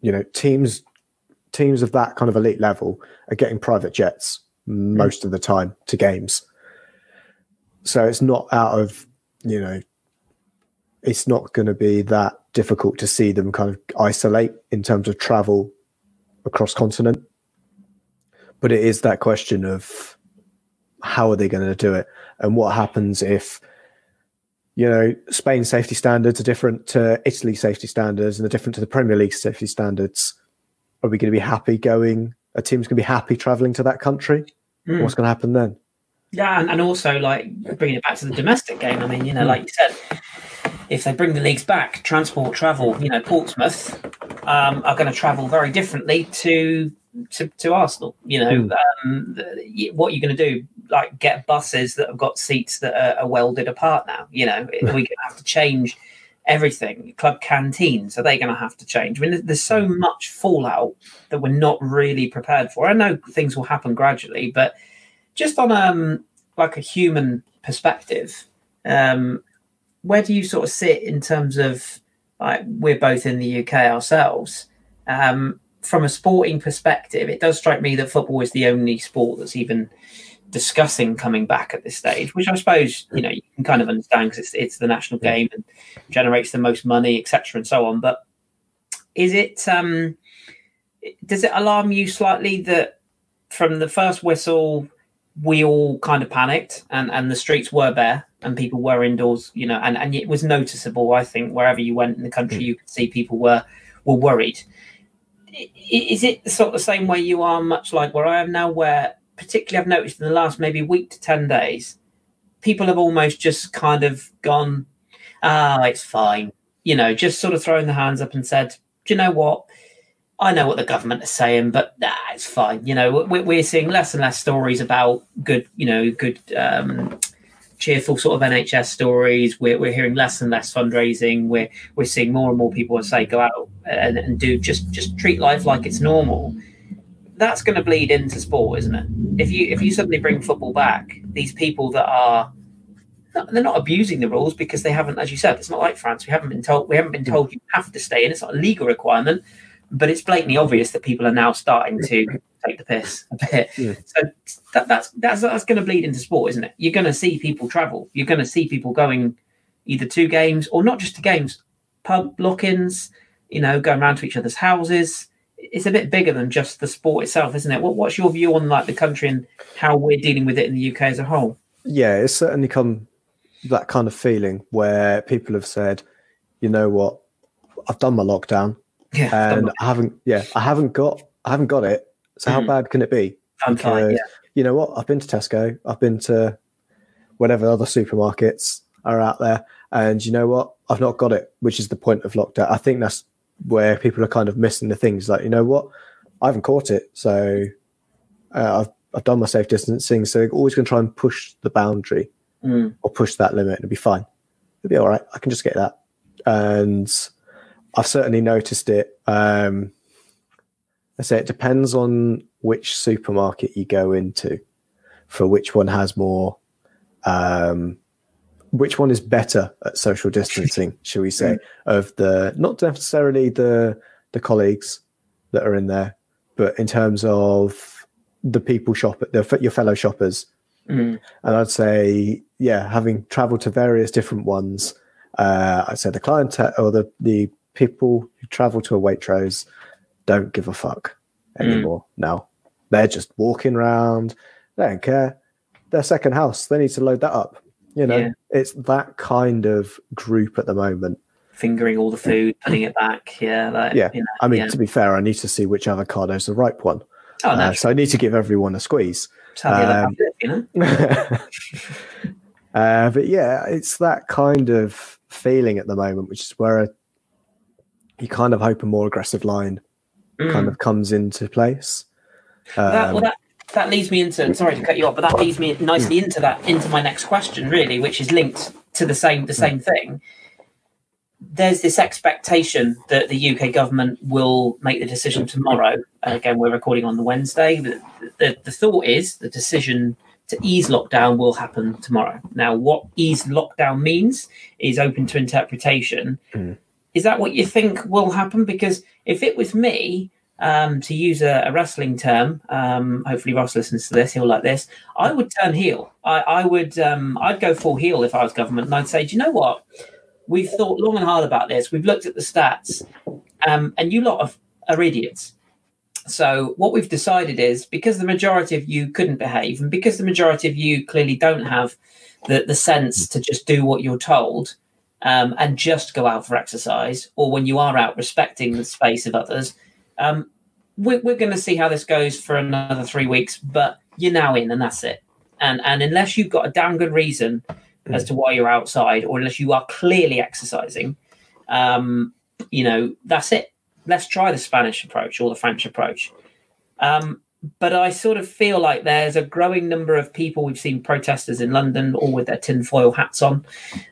S2: you know, teams teams of that kind of elite level are getting private jets most of the time to games. So it's not out of, you know, it's not going to be that difficult to see them kind of isolate in terms of travel across continent. But it is that question of how are they going to do it and what happens if you know Spain safety standards are different to Italy safety standards and they're different to the Premier League safety standards. Are we going to be happy going? A team's going to be happy traveling to that country?
S1: Mm.
S2: What's going to happen then?
S1: Yeah, and, and also like bringing it back to the domestic game. I mean, you know,
S2: Hmm.
S1: like you said, if they bring the leagues back, transport, travel, you know, Portsmouth um, are going to travel very differently to to, to Arsenal. You know,
S2: Hmm.
S1: um, what you're going to do, like get buses that have got seats that are, are welded apart now. You know, <laughs> we're going to have to change everything. Club canteens are they going to have to change? I mean, there's, there's so much fallout that we're not really prepared for. I know things will happen gradually, but just on um like a human perspective, um, where do you sort of sit in terms of like we're both in the UK ourselves? Um, from a sporting perspective, it does strike me that football is the only sport that's even discussing coming back at this stage, which I suppose you know you can kind of understand because it's it's the national game and generates the most money, etc., and so on. But is it um, does it alarm you slightly that from the first whistle we all kind of panicked and and the streets were bare and people were indoors you know and and it was noticeable i think wherever you went in the country you could see people were were worried is it sort of the same way you are much like where i am now where particularly i've noticed in the last maybe week to 10 days people have almost just kind of gone ah it's fine you know just sort of thrown their hands up and said do you know what I know what the government is saying, but nah, it's fine. You know, we're, we're seeing less and less stories about good, you know, good, um, cheerful sort of NHS stories. We're, we're hearing less and less fundraising. We're we're seeing more and more people say go out and, and do just just treat life like it's normal. That's going to bleed into sport, isn't it? If you if you suddenly bring football back, these people that are they're not abusing the rules because they haven't, as you said, it's not like France. We haven't been told we haven't been told you have to stay in. It's not a legal requirement but it's blatantly obvious that people are now starting to <laughs> take the piss a bit.
S2: Yeah.
S1: So that, that's that's that's going to bleed into sport, isn't it? You're going to see people travel. You're going to see people going either to games or not just to games, pub lock-ins. You know, going around to each other's houses. It's a bit bigger than just the sport itself, isn't it? What, what's your view on like the country and how we're dealing with it in the UK as a whole?
S2: Yeah, it's certainly come that kind of feeling where people have said, you know what, I've done my lockdown
S1: Yeah,
S2: and I haven't, yeah, I haven't got, I haven't got it. So how
S1: Mhm.
S2: bad can it be? Because-
S1: Yeah,
S2: You know what? I've been to Tesco, I've been to whatever other supermarkets are out there, and you know what? I've not got it, which is the point of lockdown. I think that's where people are kind of missing the things. Like, you know what? I haven't caught it, so uh, I've I've done my safe distancing. So always going to try and push the boundary
S1: Mm,
S2: or push that limit. It'll be fine. It'll be all right. I can just get that. And I've certainly noticed it. Um, I say it depends on which supermarket you go into for which one has more, um, which one is better at social distancing, <laughs> shall we say, of the, not necessarily the, the colleagues that are in there, but in terms of the people shop at the, your fellow shoppers
S1: mm,
S2: and I'd say, yeah, having traveled to various different ones, uh, I'd say the clientele or the, the people who travel to a Waitrose don't give a fuck
S1: Mm.
S2: anymore now. They're just walking around, they don't care. Their second house, they need to load that up. You know,
S1: Yeah.
S2: it's that kind of group at the moment.
S1: fingering all the food, putting it back. Yeah, like,
S2: Yeah.
S1: you know,
S2: I mean,
S1: yeah.
S2: to be fair, I need to see which avocado is the ripe one.
S1: oh,
S2: Uh, so I need to give everyone a squeeze. um,
S1: it, you know. <laughs>
S2: uh, but yeah, it's that kind of feeling at the moment, which is where you kind of hope a more aggressive line kind
S1: Mm.
S2: of comes into place.
S1: That,
S2: Um,
S1: well, that that leads me into sorry to cut you off, but that leads me nicely into that into my next question, really, which is linked to the same the same thing. There's this expectation that the UK government will make the decision tomorrow. Again, we're recording on the Wednesday. The, the, the thought is the decision to ease lockdown will happen tomorrow. Now, what ease lockdown means is open to interpretation.
S2: Mm.
S1: Is that what you think will happen? Because if it was me, um, to use a, a wrestling term, um, hopefully Ross listens to this, he'll like this. I would turn heel. I, I would, um, I'd go full heel if I was government, and I'd say, do you know what? We've thought long and hard about this. We've looked at the stats, um, and you lot of, are idiots. So what we've decided is because the majority of you couldn't behave, and because the majority of you clearly don't have the the sense to just do what you're told, um, and just go out for exercise, or when you are out, respecting the space of others. Um, we're, we're going to see how this goes for another three weeks, but you're now in, and that's it. And and unless you've got a damn good reason as to why you're outside, or unless you are clearly exercising, um, you know that's it. Let's try the Spanish approach or the French approach. Um, but I sort of feel like there's a growing number of people we've seen protesters in London, all with their tinfoil hats on,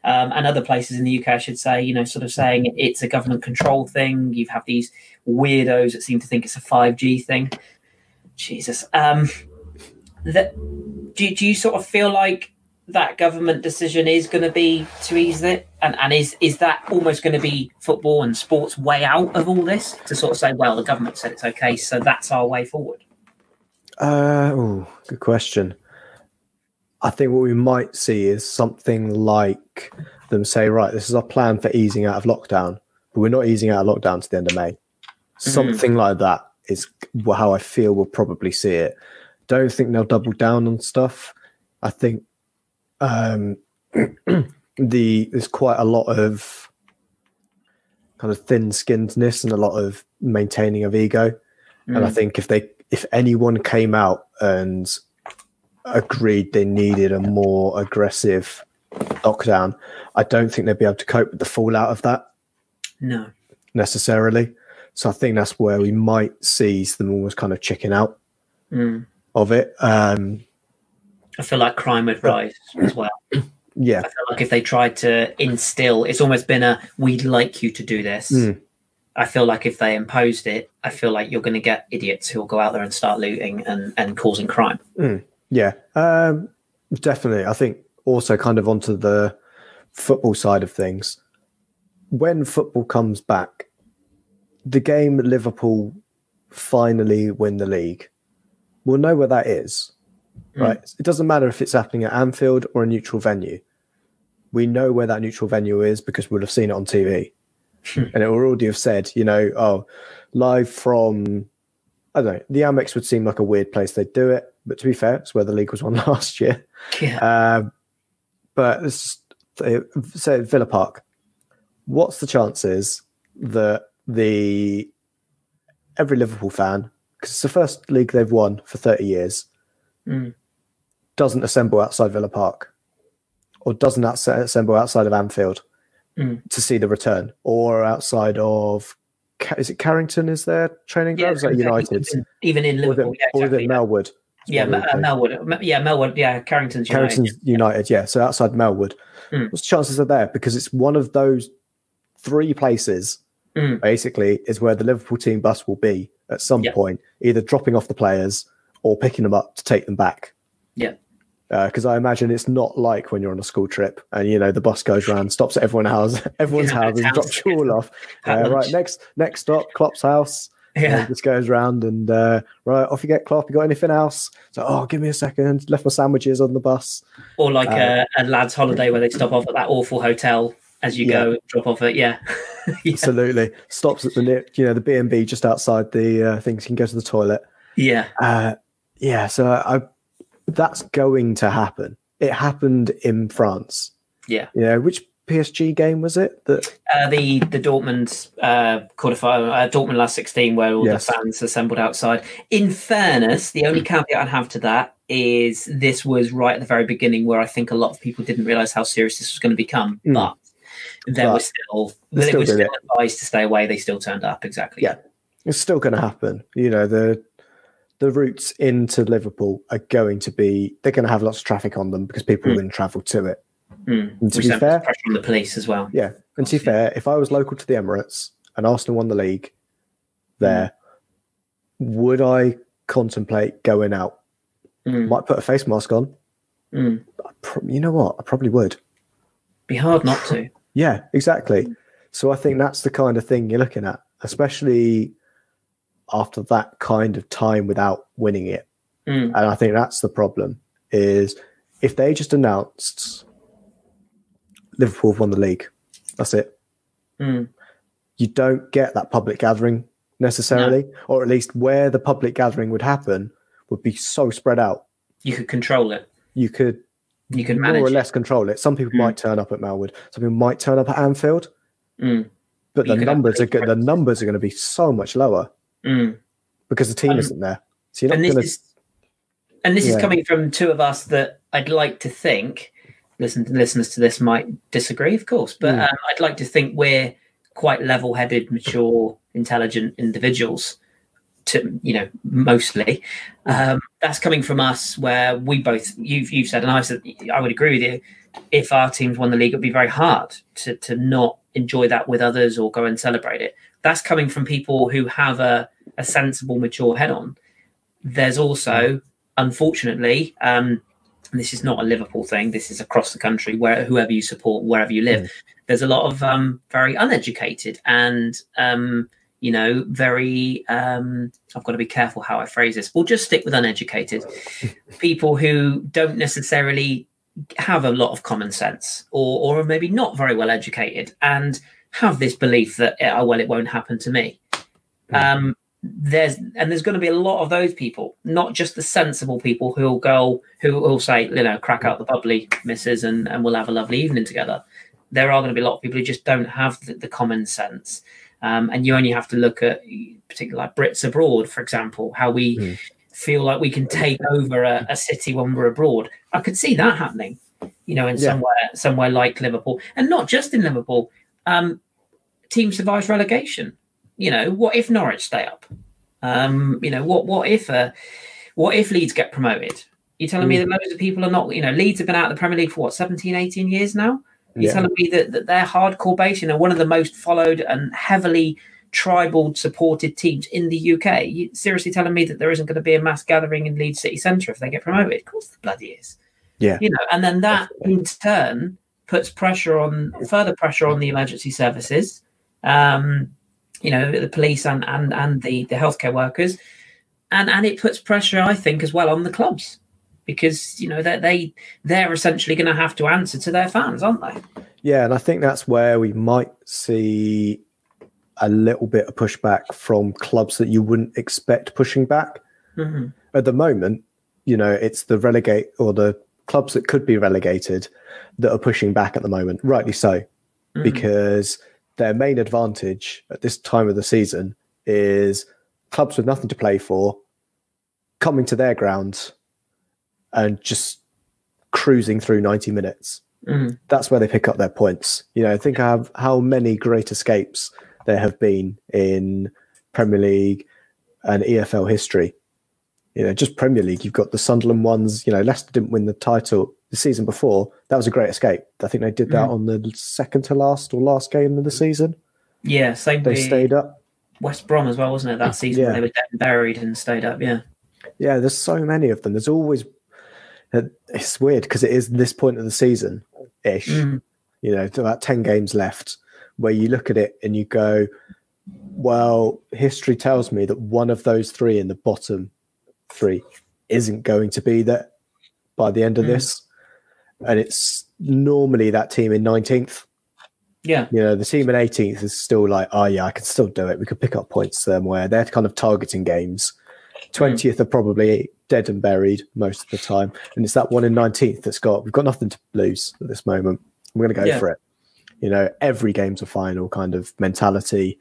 S1: um, and other places in the UK, I should say, you know, sort of saying it's a government control thing. You have these weirdos that seem to think it's a 5G thing. Jesus. Um, that, do, do you sort of feel like that government decision is going to be to ease it? And, and is, is that almost going to be football and sports way out of all this to sort of say, well, the government said it's okay, so that's our way forward?
S2: Uh, ooh, good question. I think what we might see is something like them say, right, this is our plan for easing out of lockdown, but we're not easing out of lockdown to the end of May. Something like that is how I feel we'll probably see it. Don't think they'll double down on stuff. I think um, <clears throat> the there's quite a lot of kind of thin-skinnedness and a lot of maintaining of ego. And I
S1: Mm.
S2: think if they if anyone came out and agreed they needed a more aggressive lockdown, I don't think they'd be able to cope with the fallout of that
S1: No.
S2: necessarily. So I think that's where we might see them almost kind of chicken out
S1: Mm.
S2: of it. Um,
S1: I feel like crime would rise as well. <clears throat>
S2: yeah,
S1: I feel like if they tried to instill, it's almost been a "we'd like you to do this."
S2: Mm.
S1: I feel like if they imposed it, I feel like you're going to get idiots who will go out there and start looting and, and causing crime.
S2: yeah, um, definitely. I think also kind of onto the football side of things. When football comes back, the game Liverpool finally win the league, we'll know where that is.
S1: Mm.
S2: Right. It doesn't matter if it's happening at Anfield or a neutral venue. We know where that neutral venue is because we'll have seen it on TV. <laughs> and it would already have said, you know, oh, live from I don't know, the Amex would seem like a weird place they'd do it, but to be fair, it's where the league was won <laughs> last year.
S1: Yeah.
S2: Um, but say Villa Park. What's the chances that the every Liverpool fan, because it's the first league they've won for thirty years,
S1: Mm.
S2: doesn't assemble outside Villa Park, or doesn't assemble outside of Anfield
S1: Mm.
S2: to see the return, or outside of is it Carrington? Is their training ground? Is that United?
S1: Even, in
S2: Or is it,
S1: Liverpool, yeah,
S2: or is
S1: exactly.
S2: Melwood?
S1: yeah, Ma- uh. Melwood. Yeah, Melwood. Yeah, Carrington's United.
S2: Carrington's United, yeah. So outside Melwood,
S1: Mm.
S2: what's the chances are there? Because it's one of those three places,
S1: Mm.
S2: basically, is where the Liverpool team bus will be at some
S1: Yeah.
S2: point, either dropping off the players or picking them up to take them back.
S1: Yeah.
S2: Because I imagine it's not like when you're on a school trip and you know the bus goes around, stops at everyone's house, <laughs> everyone's
S1: Yeah,
S2: house, and drops you all off. <laughs> Uh, right, next next stop, Klopp's house.
S1: Yeah.
S2: And just goes round and uh, right off you get Klopp. You got anything else? So oh, give me a second. Left my sandwiches on the bus.
S1: Or like
S2: Uh,
S1: a, a lad's holiday where they stop off at that awful hotel as you
S2: Yeah.
S1: go drop off it. Yeah. <laughs> yeah.
S2: Absolutely. Stops at the you know, the B and B just outside the uh, things. You can go to the toilet.
S1: Yeah.
S2: Uh, yeah. So I, that's going to happen. It happened in France.
S1: Yeah.
S2: You know, which PSG game was it that
S1: Uh, the the Dortmund uh, quarterfinal, uh, Dortmund last sixteen, where all
S2: Yes.
S1: the fans assembled outside. In fairness, the only caveat I'd have to that is this was right at the very beginning, where I think a lot of people didn't realise how serious this was going to become.
S2: Mm.
S1: But there
S2: But
S1: was still
S2: they
S1: were
S2: did
S1: still
S2: it.
S1: advised to stay away. They still turned up exactly.
S2: Yeah. it's still going to happen? You know the the routes into Liverpool are going to be they're going to have lots of traffic on them because people are
S1: Mm.
S2: going to travel to it.
S1: Mm.
S2: And to
S1: Which
S2: be fair-
S1: pressure on the police as well.
S2: Yeah, and to be fair, if I was local to the Emirates and Arsenal won the league there, would I contemplate going out?
S1: Mm.
S2: Might put a face mask on.
S1: Mm.
S2: I pro- you know what? I probably would.
S1: Be hard not to.
S2: Yeah, exactly. So I think that's the kind of thing you're looking at, especially after that kind of time without winning it.
S1: Mm.
S2: And I think that's the problem is if they just announced Liverpool won the league, that's it.
S1: Mm.
S2: You don't get that public gathering necessarily, or at least where the public gathering would happen would be so spread out.
S1: You could control it.
S2: You could
S1: You could
S2: more or
S1: manage. it.
S2: less control it. Some people
S1: Mm.
S2: might turn up at Melwood, some people might turn up at Anfield,
S1: Mm.
S2: but
S1: You
S2: the numbers are good. The numbers are going to be so much lower
S1: Mm.
S2: because the team
S1: Um,
S2: isn't there. So you're
S1: and
S2: not
S1: this
S2: going to.
S1: is and this is coming from two of us that I'd like to think listen listeners to this might disagree of course but
S2: Mm.
S1: um, I'd like to think we're quite level-headed mature intelligent individuals to you know mostly um, that's coming from us where we both you've you've said and I've said I would agree with you if our teams won the league it would be very hard to to not enjoy that with others or go and celebrate it that's coming from people who have a, a sensible mature head on. There's also unfortunately um and this is not a liverpool thing this is across the country where whoever you support wherever you live there's a lot of um very uneducated and um you know very um i've got to be careful how i phrase this we'll just stick with uneducated <laughs> people who don't necessarily have a lot of common sense or or are maybe not very well educated and have this belief that oh well it won't happen to me. Um there's and there's going to be a lot of those people not just the sensible people who'll go who will say you know crack out the bubbly misses and and we'll have a lovely evening together. There are going to be a lot of people who just don't have the, the common sense. Um, and you only have to look at particularly like brits abroad for example how we
S2: Mm.
S1: feel like we can take over a, a city when we're abroad. I could see that happening you know in
S2: Yeah.
S1: somewhere somewhere like liverpool. And not just in liverpool um team survives relegation you know what if norwich stay up? Um you know what what if uh, what if leeds get promoted? You're telling me that loads of people are not you know leeds have been out of the premier league for what 17 18 years now? You're
S2: Yeah.
S1: telling me that, that they're hardcore base you know one of the most followed and heavily tribal supported teams in the uk you seriously telling me that there isn't going to be a mass gathering in leeds city centre if they get promoted? Of course the bloody is.
S2: Yeah.
S1: you know and then that in turn puts pressure on further pressure on the emergency services. Um you know the police and and and the the healthcare workers. And and it puts pressure i think as well on the clubs. Because you know that they they're essentially going to have to answer to their fans aren't they?
S2: Yeah, and I think that's where we might see a little bit of pushback from clubs that you wouldn't expect pushing back.
S1: hmm
S2: At the moment, you know, it's the relegate or the clubs that could be relegated that are pushing back at the moment, rightly so,
S1: Mm-hmm.
S2: because their main advantage at this time of the season is clubs with nothing to play for coming to their grounds and just cruising through 90 minutes
S1: Mhm.
S2: that's where they pick up their points. You know, think of how many great escapes there have been in Premier League and EFL history. You know, just Premier League, you've got the Sunderland ones. You know, Leicester didn't win the title the season before. That was a great escape. I think they did that on the second to last or last game of the season.
S1: yeah same
S2: They stayed up.
S1: west brom as well wasn't it that season
S2: Yeah.
S1: they were dead and buried and stayed up yeah
S2: Yeah, there's so many of them. There's always. It's weird because it is this point of the season ish.
S1: Mhm.
S2: you know, about 10 games left, where you look at it and you go, well, history tells me that one of those three in the bottom three isn't going to be there by the end of
S1: Mm.
S2: this. And it's normally that team in 19th.
S1: yeah
S2: You know, the team in 18th is still like, oh, yeah, I can still do it. We could pick up points somewhere. They're kind of targeting games. Mm. 20th are probably dead and buried most of the time. And it's that one in 19th that's got, we've got nothing to lose at this moment. We're going to go
S1: Yeah.
S2: for it. you know, every game's a final kind of mentality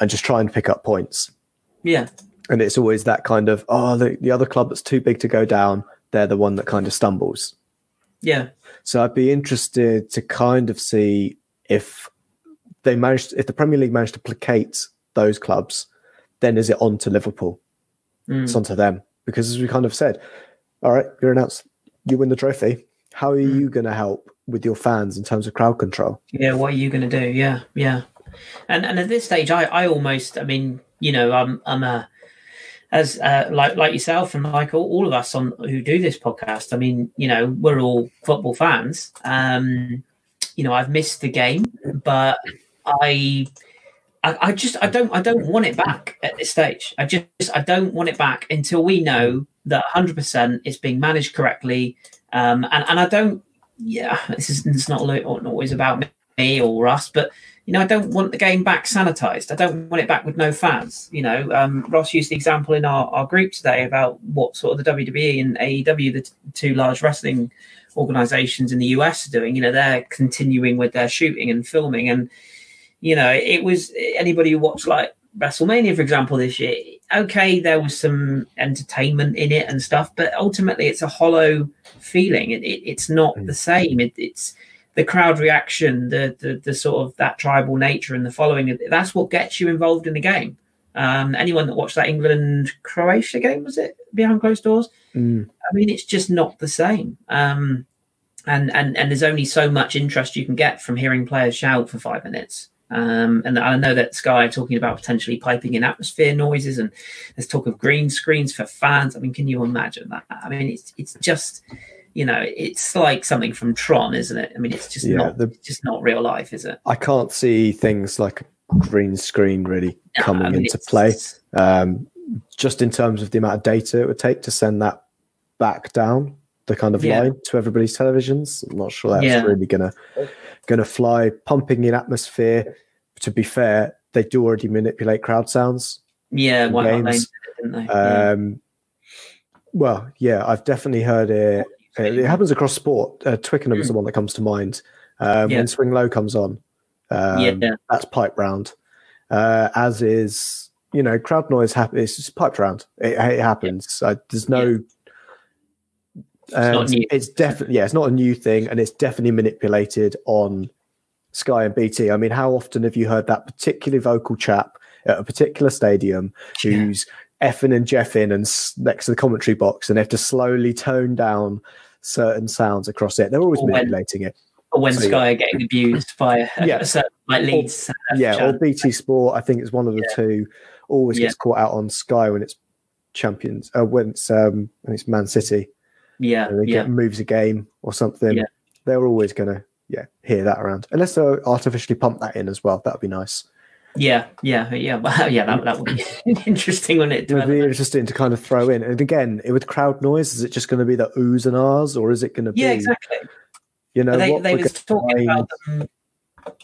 S2: and just try and pick up points.
S1: Yeah.
S2: And it's always that kind of, oh, the, the other club that's too big to go down, they're the one that kind of stumbles.
S1: Yeah.
S2: So I'd be interested to kind of see if they managed, if the Premier League managed to placate those clubs, then is it on to Liverpool?
S1: Mm.
S2: It's on to them. Because as we kind of said, all right, you're announced, you win the trophy. How are
S1: Mm.
S2: you going to help with your fans in terms of crowd control?
S1: Yeah, what are you going to do? Yeah, yeah. And and at this stage, I I almost, I mean, you know, I'm I'm a as uh, like like yourself and like all, all of us on who do this podcast. I mean, you know, we're all football fans. Um, you know, I've missed the game, but I. I, I just I don't I don't want it back at this stage. I just I don't want it back until we know that 100 percent it's being managed correctly. Um, and and I don't yeah this is it's not always about me or us, but you know I don't want the game back sanitized. I don't want it back with no fans. You know, um, Ross used the example in our, our group today about what sort of the WWE and AEW, the t- two large wrestling organizations in the US are doing. You know, they're continuing with their shooting and filming and you know, it was anybody who watched like WrestleMania, for example, this year. Okay, there was some entertainment in it and stuff, but ultimately, it's a hollow feeling. It, it, it's not the same. It, it's the crowd reaction, the, the the sort of that tribal nature and the following. That's what gets you involved in the game. Um, anyone that watched that England Croatia game was it behind closed doors?
S2: Mm.
S1: I mean, it's just not the same. Um, and and and there's only so much interest you can get from hearing players shout for five minutes. Um, and I know that Sky are talking about potentially piping in atmosphere noises, and there's talk of green screens for fans. I mean, can you imagine that? I mean, it's it's just you know, it's like something from Tron, isn't it? I mean, it's just
S2: Yeah,
S1: not
S2: the-
S1: it's just not real life, is it?
S2: I can't see things like a green screen really coming
S1: I mean,
S2: into play. Um, just in terms of the amount of data it would take to send that back down the kind of
S1: Yeah.
S2: line to everybody's televisions. I'm not sure that's
S1: Yeah.
S2: really gonna gonna fly. Pumping in atmosphere. To be fair, they do already manipulate crowd sounds.
S1: Yeah,
S2: in
S1: White Hart Lane,
S2: games.
S1: didn't they? Yeah.
S2: Um, well, yeah, I've definitely heard it. It happens across sport. Uh, Twickenham is the one that comes to mind. Um,
S1: Yeah.
S2: When Swing Low comes on, um,
S1: yeah,
S2: that's piped round. Uh, as is, you know, crowd noise happens. It's just piped round. It, it happens. Uh, there's no. and
S1: new.
S2: it's definitely yeah, it's not a new thing, and it's definitely manipulated on Sky and BT. I mean, how often have you heard that particularly vocal chap at a particular stadium
S1: Yeah.
S2: who's effing and jeffing and next to the commentary box, and they have to slowly tone down certain sounds across it? They're always
S1: Or when-
S2: manipulating it.
S1: or when
S2: so,
S1: Sky are getting abused by a,
S2: Yeah.
S1: a certain like Leeds. uh,
S2: yeah, or. BT Sport. I think it's one of the
S1: Yeah.
S2: two. Always
S1: Yeah.
S2: gets caught out on Sky when it's champions. Uh, when it's um, when it's Man City,
S1: yeah,
S2: and they
S1: yeah,
S2: get moves a game or something.
S1: Yeah.
S2: They're always gonna yeah hear that around unless they artificially pump that in as well. That'd be nice.
S1: Yeah, yeah, yeah. <laughs> Well, yeah, that, that would be <laughs> interesting, wouldn't it?
S2: It would be interesting to kind of throw in. And again, with crowd noise, is it just going to be the oohs and ahs, or is it going to be
S1: yeah, exactly.
S2: you know
S1: they they
S2: we're
S1: was talking
S2: find-
S1: about them,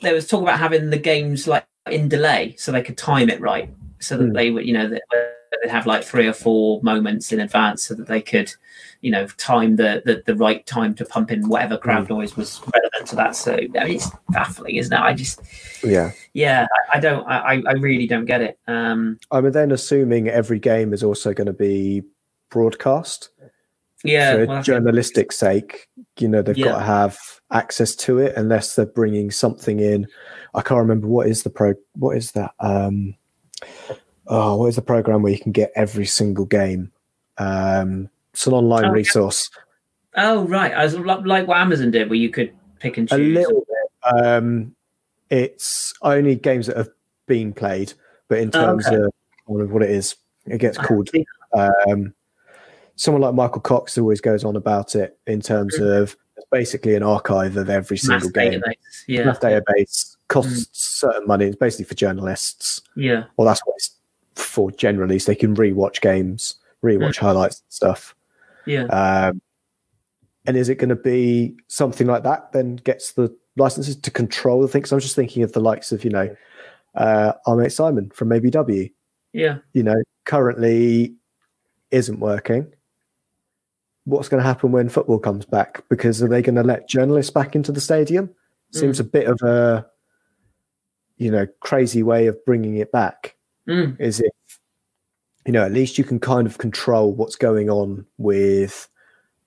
S1: there was talk about having the games like in delay so they could time it right so that
S2: Hmm.
S1: they would you know that they'd have like three or four moments in advance so that they could you know time the the, the right time to pump in whatever crowd
S2: Hmm.
S1: noise was relevant to that so I mean, it's baffling isn't it i just
S2: yeah.
S1: yeah i, I don't I, I really don't get it um
S2: I mean, then assuming every game is also going to be broadcast.
S1: yeah
S2: for
S1: well,
S2: journalistic sake, you know, they've
S1: Yeah.
S2: got to have access to it unless they're bringing something in. I can't remember what is the pro. What is that? Um, oh, what is the program where you can get every single game? Um, it's an online
S1: Oh,
S2: resource.
S1: oh right i was like what amazon did where you could pick and choose.
S2: A little bit. Um, it's only games that have been played, but in
S1: Oh,
S2: terms
S1: okay.
S2: of what it is, it gets called um, someone like Michael Cox always goes on about it in terms of basically an archive of every
S1: Mm-hmm. mass
S2: single game.
S1: database yeah
S2: Math database costs
S1: Mm.
S2: certain money. It's basically for journalists.
S1: yeah
S2: Well, that's what it's for generally. So they can rewatch games, rewatch highlights and stuff.
S1: yeah
S2: Um, and is it going to be something like that? Then gets the licenses to control the things. I was just thinking of the likes of you know, uh, our mate Simon from ABW.
S1: yeah
S2: You know, currently isn't working. What's going to happen when football comes back? Because are they going to let journalists back into the stadium? Seems a bit of a you know crazy way of bringing it back.
S1: Mm.
S2: Is if you know at least you can kind of control what's going on with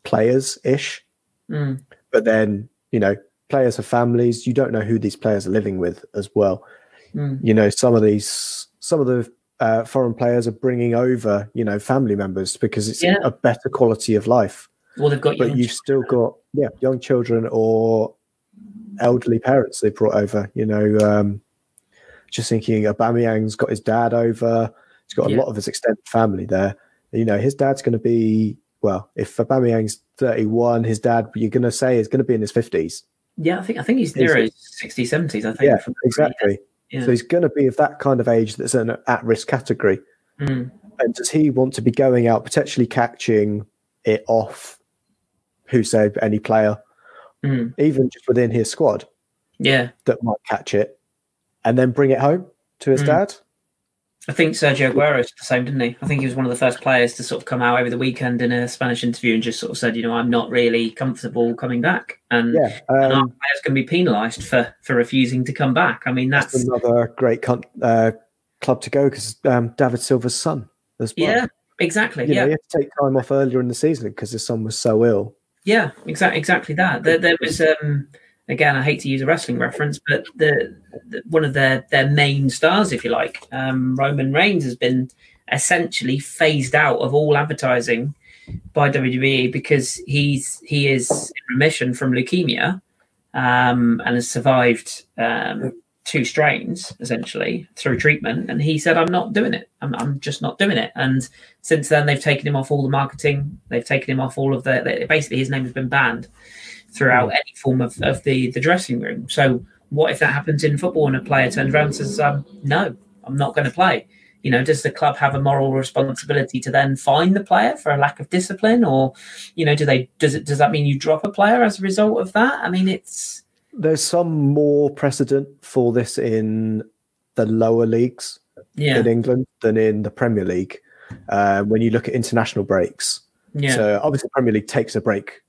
S2: players ish,
S1: Mm.
S2: but then you know players have families. You don't know who these players are living with as well.
S1: Mm.
S2: you know some of these some of the uh, foreign players are bringing over you know family members because it's
S1: Yeah.
S2: a better quality of life
S1: Well, they've got
S2: but you've still got yeah young children or elderly parents they brought over you know um just thinking Aubameyang's got his dad over he's got a
S1: Yeah.
S2: lot of his extended family there you know his dad's going to be well if Aubameyang's 31 his dad you're going to say is going to be in his 50s
S1: Yeah, I think I think he's near his 60s, 70s. I think.
S2: yeah exactly
S1: Yeah.
S2: so he's going to be of that kind of age that's an at-risk category
S1: Mm.
S2: And does he want to be going out potentially catching it off? Who said any player,
S1: Mm.
S2: even just within his squad,
S1: Yeah,
S2: that might catch it, and then bring it home to his
S1: Mm.
S2: dad?
S1: I think Sergio Aguero is the same, didn't he? I think he was one of the first players to sort of come out over the weekend in a Spanish interview and just sort of said, you know, I'm not really comfortable coming back, and,
S2: Yeah,
S1: and our
S2: um,
S1: players can be penalised for for refusing to come back. I mean,
S2: that's
S1: that's
S2: another great con- uh, club to go because um, David Silva's son as well.
S1: yeah, exactly.
S2: you
S1: yeah,
S2: know, he had to take time off earlier in the season because his son was so ill.
S1: Yeah, exactly, exactly that. There, there was um, again, I hate to use a wrestling reference, but the, the one of their their main stars, if you like, um, Roman Reigns, has been essentially phased out of all advertising by WWE because he's he is in remission from leukemia um, and has survived um, two strains essentially through treatment. And he said, "I'm not doing it. I'm, I'm just not doing it." And since then, they've taken him off all the marketing. They've taken him off all of the. the- Basically, his name has been banned throughout any form of, of the the dressing room. So, what if that happens in football and a player turns around and says, um, "No, I'm not going to play"? You know, does the club have a moral responsibility to then fine the player for a lack of discipline, or you know, do they? Does it? Does that mean you drop a player as a result of that? I mean, it's
S2: There's some more precedent for this in the lower leagues.
S1: yeah,
S2: in England than in the Premier League. Uh, when you look at international breaks,
S1: yeah,
S2: so obviously Premier League takes a break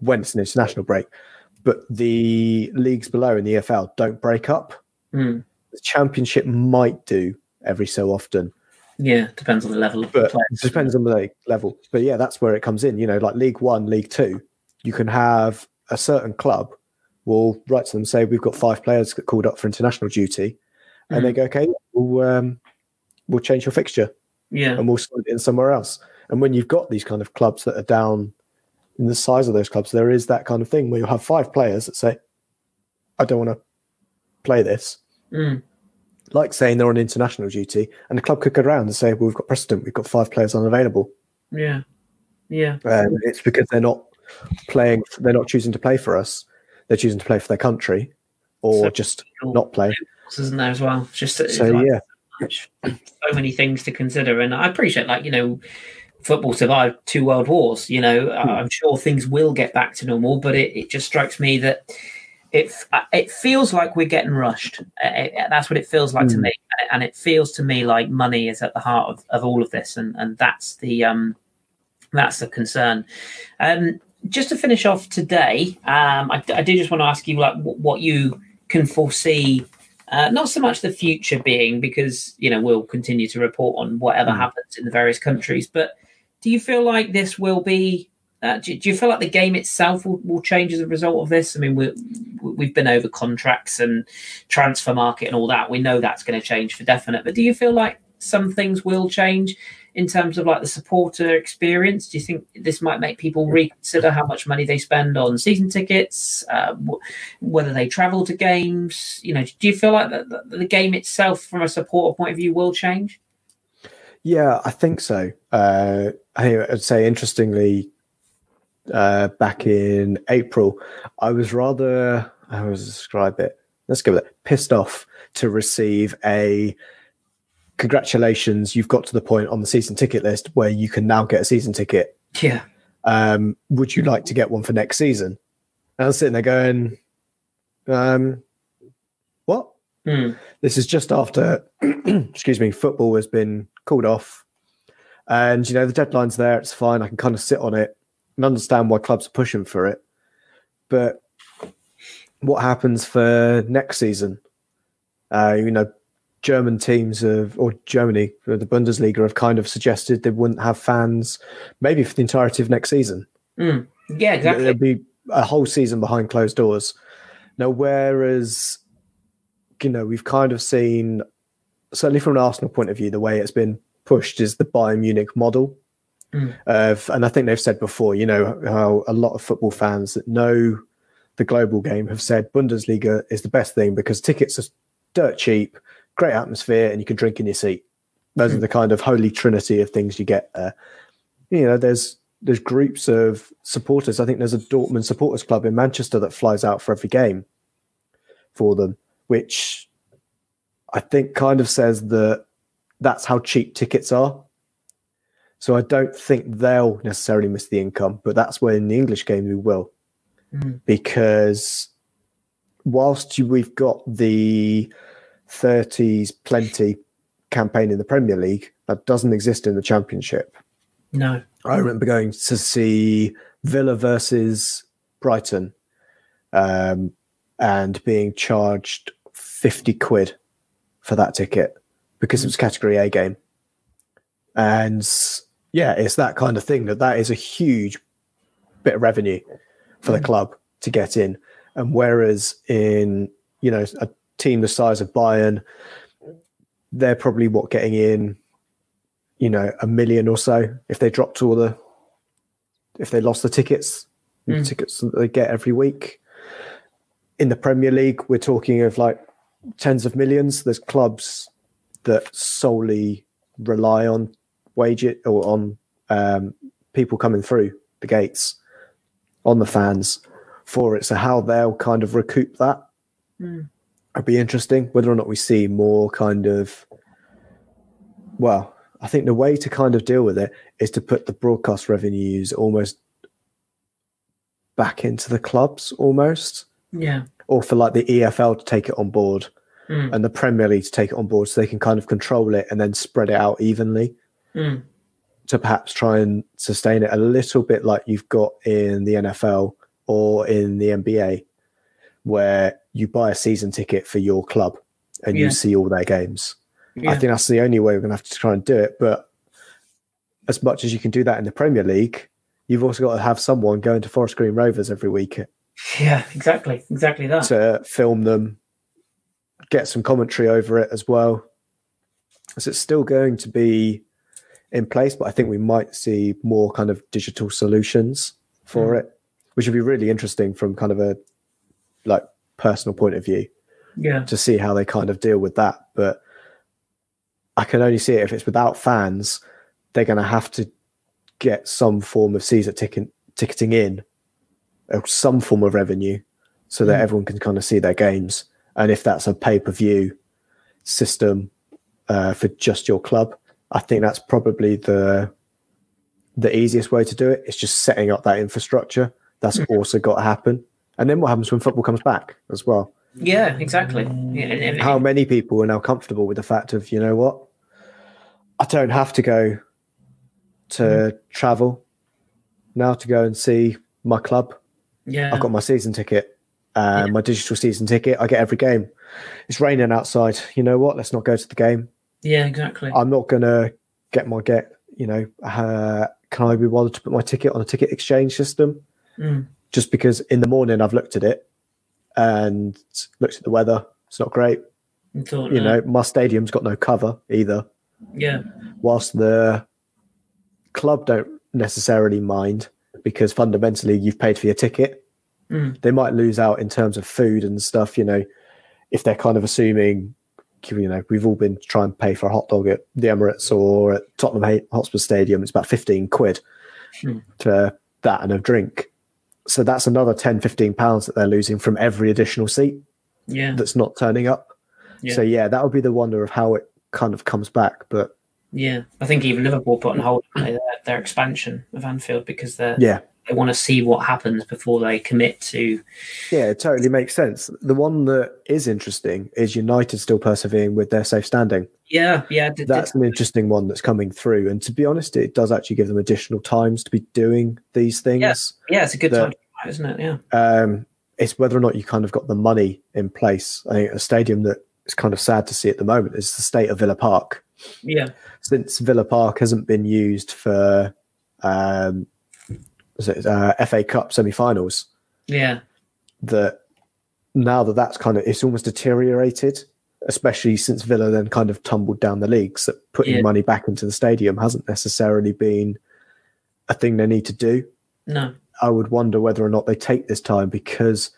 S2: when it's an international break, but the leagues below in the EFL don't break up.
S1: Mm.
S2: The Championship might do every so often,
S1: yeah. Depends on the level of the
S2: but
S1: players.
S2: depends on the level. But yeah, that's where it comes in. You know, like League One, League Two, you can have a certain club will write to them say we've got five players called up for international duty, and they go, okay, we'll um, we'll change your fixture.
S1: Yeah,
S2: and we'll slot it in somewhere else. And when you've got these kind of clubs that are down in the size of those clubs, there is that kind of thing where you'll have five players that say, I don't want to play this.
S1: Mm.
S2: Like saying they're on international duty, and the club could go around and say, well, we've got precedent, we've got five players unavailable.
S1: yeah, yeah.
S2: And it's because they're not playing, they're not choosing to play for us, they're choosing to play for their country or
S1: So-
S2: just not play.
S1: isn't there as well? Just
S2: So,
S1: like
S2: yeah.
S1: so many things to consider, and I appreciate like you know, football survived two world wars. You know,
S2: Hmm.
S1: I'm sure things will get back to normal, but it, it just strikes me that it it feels like we're getting rushed. Uh, it- that's what it feels like to
S2: Hmm.
S1: me, and it feels to me like money is at the heart of, of all of this, and and that's the um that's the concern. Um, just to finish off today, um, I, I do just want to ask you like wh- what you can foresee. Uh, not so much the future being because you know we'll continue to report on whatever
S2: Mm.
S1: happens in the various countries, but do you feel like this will be? Uh, do, do you feel like the game itself will, will change as a result of this? I mean, we we've been over contracts and transfer market and all that. We know that's going to change for definite. But do you feel like some things will change in terms of like the supporter experience? Do you think this might make people reconsider how much money they spend on season tickets, uh, w- whether they travel to games? You know, do you feel like the, the, the game itself, from a supporter point of view, will change?
S2: Yeah, I think so. Uh, I would say, interestingly, uh, back in April, I was rather, I describe it? Let's go with it. Pissed off to receive a congratulations, you've got to the point on the season ticket list where you can now get a season ticket.
S1: Yeah,
S2: Um, would you like to get one for next season? And I was sitting there going, um,
S1: Hmm.
S2: This is just after, <clears throat> excuse me, football has been called off. And, you know, the deadline's there. It's fine. I can kind of sit on it and understand why clubs are pushing for it. But what happens for next season? Uh, you know, German teams of or Germany, the Bundesliga, have kind of suggested they wouldn't have fans maybe for the entirety of next season.
S1: Mm. Yeah, exactly.
S2: There'd be a whole season behind closed doors. Now, whereas you know we've kind of seen certainly from an Arsenal point of view, the way it's been pushed is the Bayern Munich model.
S1: Mm.
S2: Of, and I think they've said before, you know, how a lot of football fans that know the global game have said Bundesliga is the best thing because tickets are dirt cheap, great atmosphere, and you can drink in your seat. Those
S1: Mm.
S2: are the kind of holy trinity of things you get there. You know, there's there's groups of supporters. I think there's a Dortmund supporters club in Manchester that flies out for every game for them, which I think kind of says that that's how cheap tickets are. So I don't think they'll necessarily miss the income, but that's where in the English game we will,
S1: Mm.
S2: because whilst you, we've got the 30s plenty campaign in the Premier League, that doesn't exist in the Championship.
S1: No.
S2: I remember going to see Villa versus Brighton um, and being charged 50 quid for that ticket because it was category A game. And yeah, it's that kind of thing that that is a huge bit of revenue for the club to get in. And whereas in, you know, a team the size of Bayern, they're probably what getting in, you know, a million or so if they dropped all the, if they lost the tickets, the
S1: Mm.
S2: tickets that they get every week. In the Premier League, we're talking of like tens of millions. There's clubs that solely rely on wage it or on um, people coming through the gates, on the fans for it. So how they'll kind of recoup that
S1: Mm.
S2: would be interesting. Whether or not we see more kind of, well, I think the way to kind of deal with it is to put the broadcast revenues almost back into the clubs, almost,
S1: Yeah.
S2: Or for like the EFL to take it on board
S1: Mm.
S2: and the Premier League to take it on board, so they can kind of control it and then spread it out evenly
S1: Mm.
S2: to perhaps try and sustain it a little bit like you've got in the NFL or in the NBA, where you buy a season ticket for your club and
S1: Yeah.
S2: you see all their games.
S1: Yeah.
S2: I think that's the only way we're going to have to try and do it. But as much as you can do that in the Premier League, you've also got to have someone going to Forest Green Rovers every week
S1: yeah. Exactly. Exactly that.
S2: to film them, get some commentary over it as well. So it's still going to be in place, but I think we might see more kind of digital solutions for hmm. it, which would be really interesting from kind of a like personal point of view
S1: yeah.
S2: to see how they kind of deal with that. But I can only see it if it's without fans, they're going to have to get some form of Caesar ticket, ticketing in, some form of revenue, so that
S1: Mm.
S2: everyone can kind of see their games. And if that's a pay per view system uh, for just your club, I think that's probably the the easiest way to do it. It's just setting up that infrastructure. That's
S1: Mhm.
S2: also got to happen. And then what happens when football comes back as well?
S1: Yeah. Exactly. Yeah.
S2: how many people are now comfortable with the fact of you know what i don't have to go to travel now to go and see my club
S1: yeah.
S2: i've got my season ticket uh, my digital season ticket i get every game it's raining outside you know what let's not go to the game
S1: yeah. Exactly.
S2: i'm not gonna get my get you know uh, can i be bothered to put my ticket on a ticket exchange system
S1: Mm.
S2: just because in the morning i've looked at it and looked at the weather it's not great
S1: thought,
S2: you
S1: uh,
S2: know, my stadium's got no cover either.
S1: Yeah.
S2: Whilst the club don't necessarily mind because fundamentally you've paid for your ticket.
S1: Mm.
S2: They might lose out in terms of food and stuff, you know, if they're kind of assuming, you know, we've all been trying to pay for a hot dog at the Emirates or at Tottenham Hotspur Stadium. It's about 15 quid
S1: Hmm.
S2: for that and a drink. So that's another 10, 15 pounds that they're losing from every additional seat
S1: Yeah.
S2: that's not turning up.
S1: Yeah.
S2: So yeah, that would be the wonder of how it kind of comes back. But
S1: Yeah. I think even Liverpool put on hold <coughs> their, their expansion of Anfield because they
S2: yeah,
S1: they want to see what happens before they commit to.
S2: yeah, it totally makes sense. The one that is interesting is United still persevering with their safe standing.
S1: Yeah. Yeah. Did,
S2: That's
S1: did,
S2: an interesting one that's coming through. And to be honest, it does actually give them additional times to be doing these things.
S1: yeah. It's a good
S2: the-
S1: time, try, isn't it? Yeah.
S2: Um, it's whether or not you kind of got the money in place. I think a stadium that is kind of sad to see at the moment is the state of Villa Park.
S1: Yeah.
S2: Since Villa Park hasn't been used for um, it, uh, FA Cup semi-finals,
S1: Yeah.
S2: that now that that's kind of it's almost deteriorated, especially since Villa then kind of tumbled down the leagues. That putting
S1: Yeah.
S2: money back into the stadium hasn't necessarily been a thing they need to do.
S1: No.
S2: I would wonder whether or not they take this time because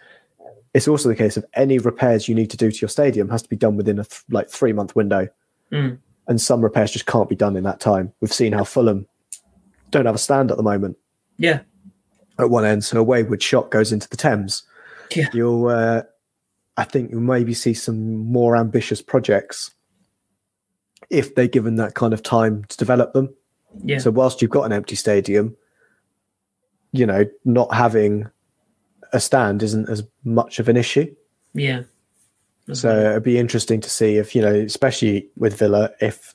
S2: it's also the case of any repairs you need to do to your stadium has to be done within a th- like three month window,
S1: Mm.
S2: And some repairs just can't be done in that time. We've seen how Fulham don't have a stand at the moment
S1: Yeah.
S2: at one end, so a wayward shot goes into the Thames.
S1: Yeah.
S2: You'll, uh, I think, you'll maybe see some more ambitious projects if they're given that kind of time to develop them.
S1: Yeah.
S2: So whilst you've got an empty stadium, you know, not having a stand isn't as much of an issue.
S1: yeah.
S2: So it'd be interesting to see if, you know, especially with Villa, if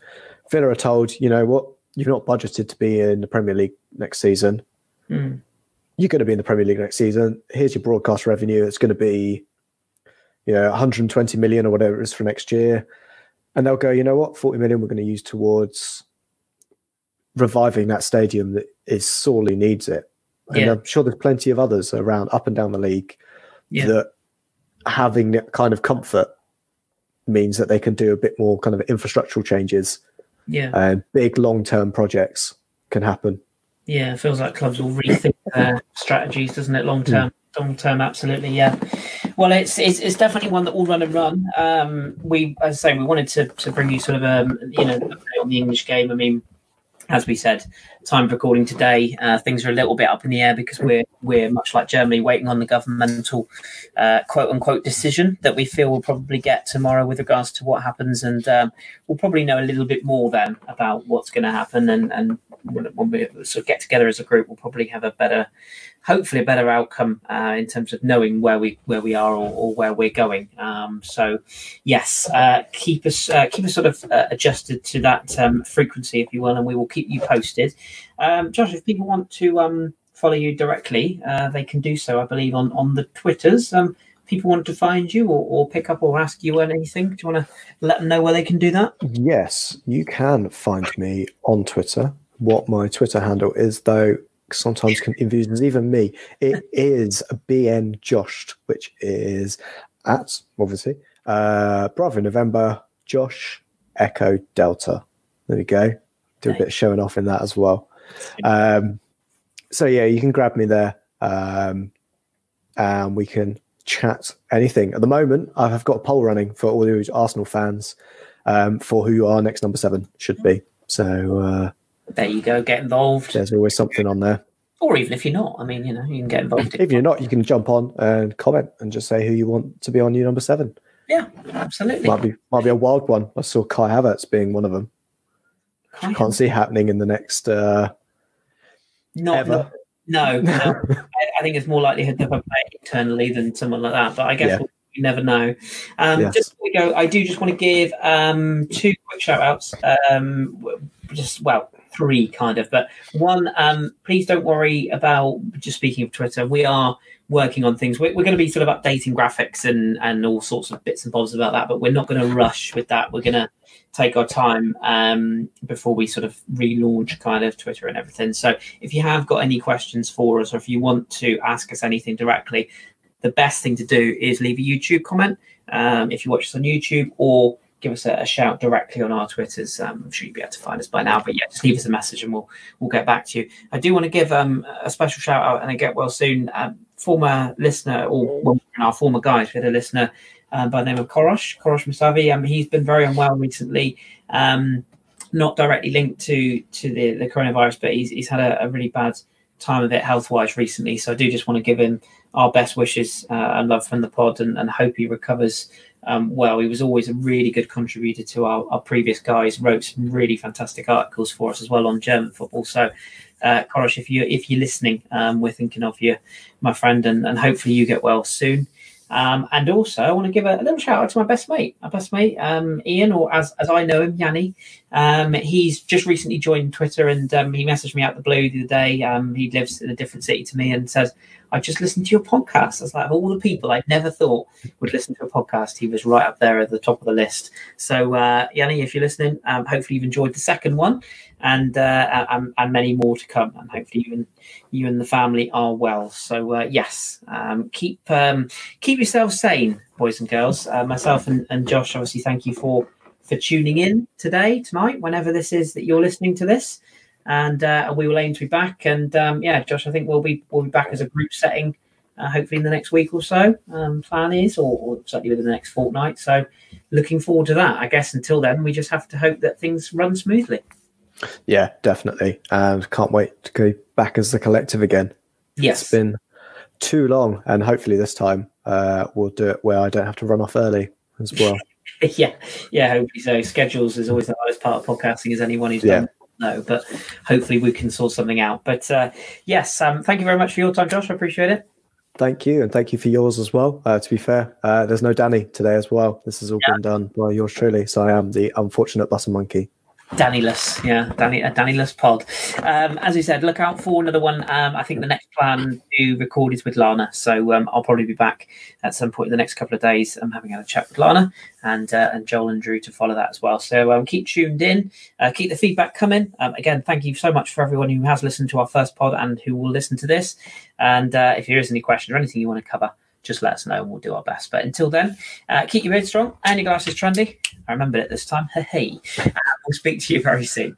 S2: Villa are told, you know what, you've not budgeted to be in the Premier League next season.
S1: Mm.
S2: You're going to be in the Premier League next season. Here's your broadcast revenue. It's going to be, you know, 120 million or whatever it is for next year. And they'll go, you know what, 40 million we're going to use towards reviving that stadium that is sorely needs it. And
S1: Yeah.
S2: I'm sure there's plenty of others around up and down the league
S1: Yeah.
S2: that having that kind of comfort means that they can do a bit more kind of infrastructural changes
S1: Yeah.
S2: and big long term projects can happen.
S1: Yeah, it feels like clubs will rethink their strategies, doesn't it? Long term, long term, absolutely. Yeah. Well, it's, it's it's definitely one that will run and run. Um, we, as I say, we wanted to to bring you sort of um, you know, update on the English game. I mean, as we said, time of recording today, uh, things are a little bit up in the air because we're we're much like Germany, waiting on the governmental uh, quote unquote decision that we feel we'll probably get tomorrow with regards to what happens, and um, we'll probably know a little bit more then about what's going to happen, and and when, we sort of get together as a group, we'll probably have a better, hopefully a better outcome uh, in terms of knowing where we where we are or, or where we're going. Um, so, yes, uh, keep us uh, keep us sort of uh, adjusted to that um, frequency, if you will, and we will keep you posted. Um, Josh, if people want to um, follow you directly, uh, they can do so, I believe, on on the Twitters. Um, people want to find you or, or pick up or ask you anything, do you want to let them know where they can do that?
S2: Yes, you can find me on Twitter. What my Twitter handle is, though, sometimes confuses even me. It <laughs> is BN Joshed, which is at obviously uh, Bravo November Josh Echo Delta. There we go. Do a bit of showing off in that as well. Um, so yeah, you can grab me there, um, and we can chat anything. At the moment, I have got a poll running for all those Arsenal fans um, for who our next number seven should be. So uh,
S1: There you go, get involved.
S2: there's always something on there.
S1: Or even if you're not, I mean, you know, you can get involved.
S2: If you're not, you can jump on and comment and just say who you want to be on your number seven.
S1: Yeah, absolutely.
S2: Might be might be a wild one. I saw Kai Havertz being one of them. Can't see happening in the next. Uh,
S1: not,
S2: ever.
S1: No, <laughs> no. I, I think it's more likelihood they'll play internally than someone like that. But I guess
S2: Yeah.
S1: we'll, you never know. Um,
S2: Yes.
S1: Just go, I do just want to give um, two quick shout outs. Um, just, well, three kind of. But one, um, please don't worry about just speaking of Twitter. We are working on things. We're, we're going to be sort of updating graphics and, and all sorts of bits and bobs about that, but we're not going to rush with that. We're going to take our time um, before we sort of relaunch kind of Twitter and everything. So if you have got any questions for us or if you want to ask us anything directly, the best thing to do is leave a YouTube comment um, if you watch us on YouTube or give us a, a shout directly on our Twitters. Um, I'm sure you'll be able to find us by now, but yeah, just leave us a message and we'll we'll get back to you. I do want to give um, a special shout out and I get well soon. Um, former listener or our former guys, we had a listener uh, by the name of Korosh, Korosh Musavi. Um, he's been very unwell recently. Um, not directly linked to to the, the coronavirus, but he's, he's had a, a really bad time of it health wise recently. So I do just want to give him our best wishes uh, and love from the pod and, and hope he recovers um, well. He was always a really good contributor to our, our previous guys, wrote some really fantastic articles for us as well on German football. So, uh, Korosh, if you if you're listening, um, we're thinking of you, my friend, and, and hopefully you get well soon. Um, and also, I want to give a, a little shout out to my best mate, my best mate, um, Ian, or as, as I know him, Yanni. Um, he's just recently joined Twitter and um, he messaged me out the blue the other day. Um, he lives in a different city to me and says, I just listened to your podcast. I was like, all the people I never thought would listen to a podcast, he was right up there at the top of the list. So, uh, Yanni, if you're listening, um, hopefully you've enjoyed the second one and, uh, and, and many more to come. And hopefully you and you and the family are well. So, uh, yes, um, keep um, keep yourselves sane, boys and girls. Uh, myself and, and Josh, obviously, thank you for for tuning in today, tonight, whenever this is that you're listening to this and uh, we will aim to be back. And um, yeah, Josh, I think we'll be we'll be back as a group setting, uh, hopefully in the next week or so. Um, plan is, or, or certainly within the next fortnight. So looking forward to that. I guess until then, we just have to hope that things run smoothly.
S2: Yeah, definitely. And can't wait to go back as the collective again.
S1: Yes,
S2: it's been too long, and hopefully this time uh, we'll do it where I don't have to run off early as well. <laughs> <laughs>
S1: yeah, yeah, hopefully so. Schedules is always the hardest part of podcasting, as anyone who's yeah. done know, but hopefully we can sort something out. But uh, yes, um, thank you very much for your time, Josh. I appreciate it.
S2: Thank you, and thank you for yours as well. Uh, to be fair, uh, there's no Danny today as well. This has all yeah. been done by yours truly. So I am the unfortunate button monkey.
S1: Dannyless, yeah, Danny, a Dannyless pod. Um, as we said, look out for another one. Um, I think the next plan to record is with Lana, so um, I'll probably be back at some point in the next couple of days. I'm having a chat with Lana and uh, and Joel and Drew to follow that as well. So um, keep tuned in, uh, keep the feedback coming. Um, again, thank you so much for everyone who has listened to our first pod and who will listen to this. And uh, if there is any question or anything you want to cover just let us know and we'll do our best. But until then, uh, keep your head strong and your glasses trendy. I remembered it this time. <laughs> Hey, hey. we'll speak to you very soon.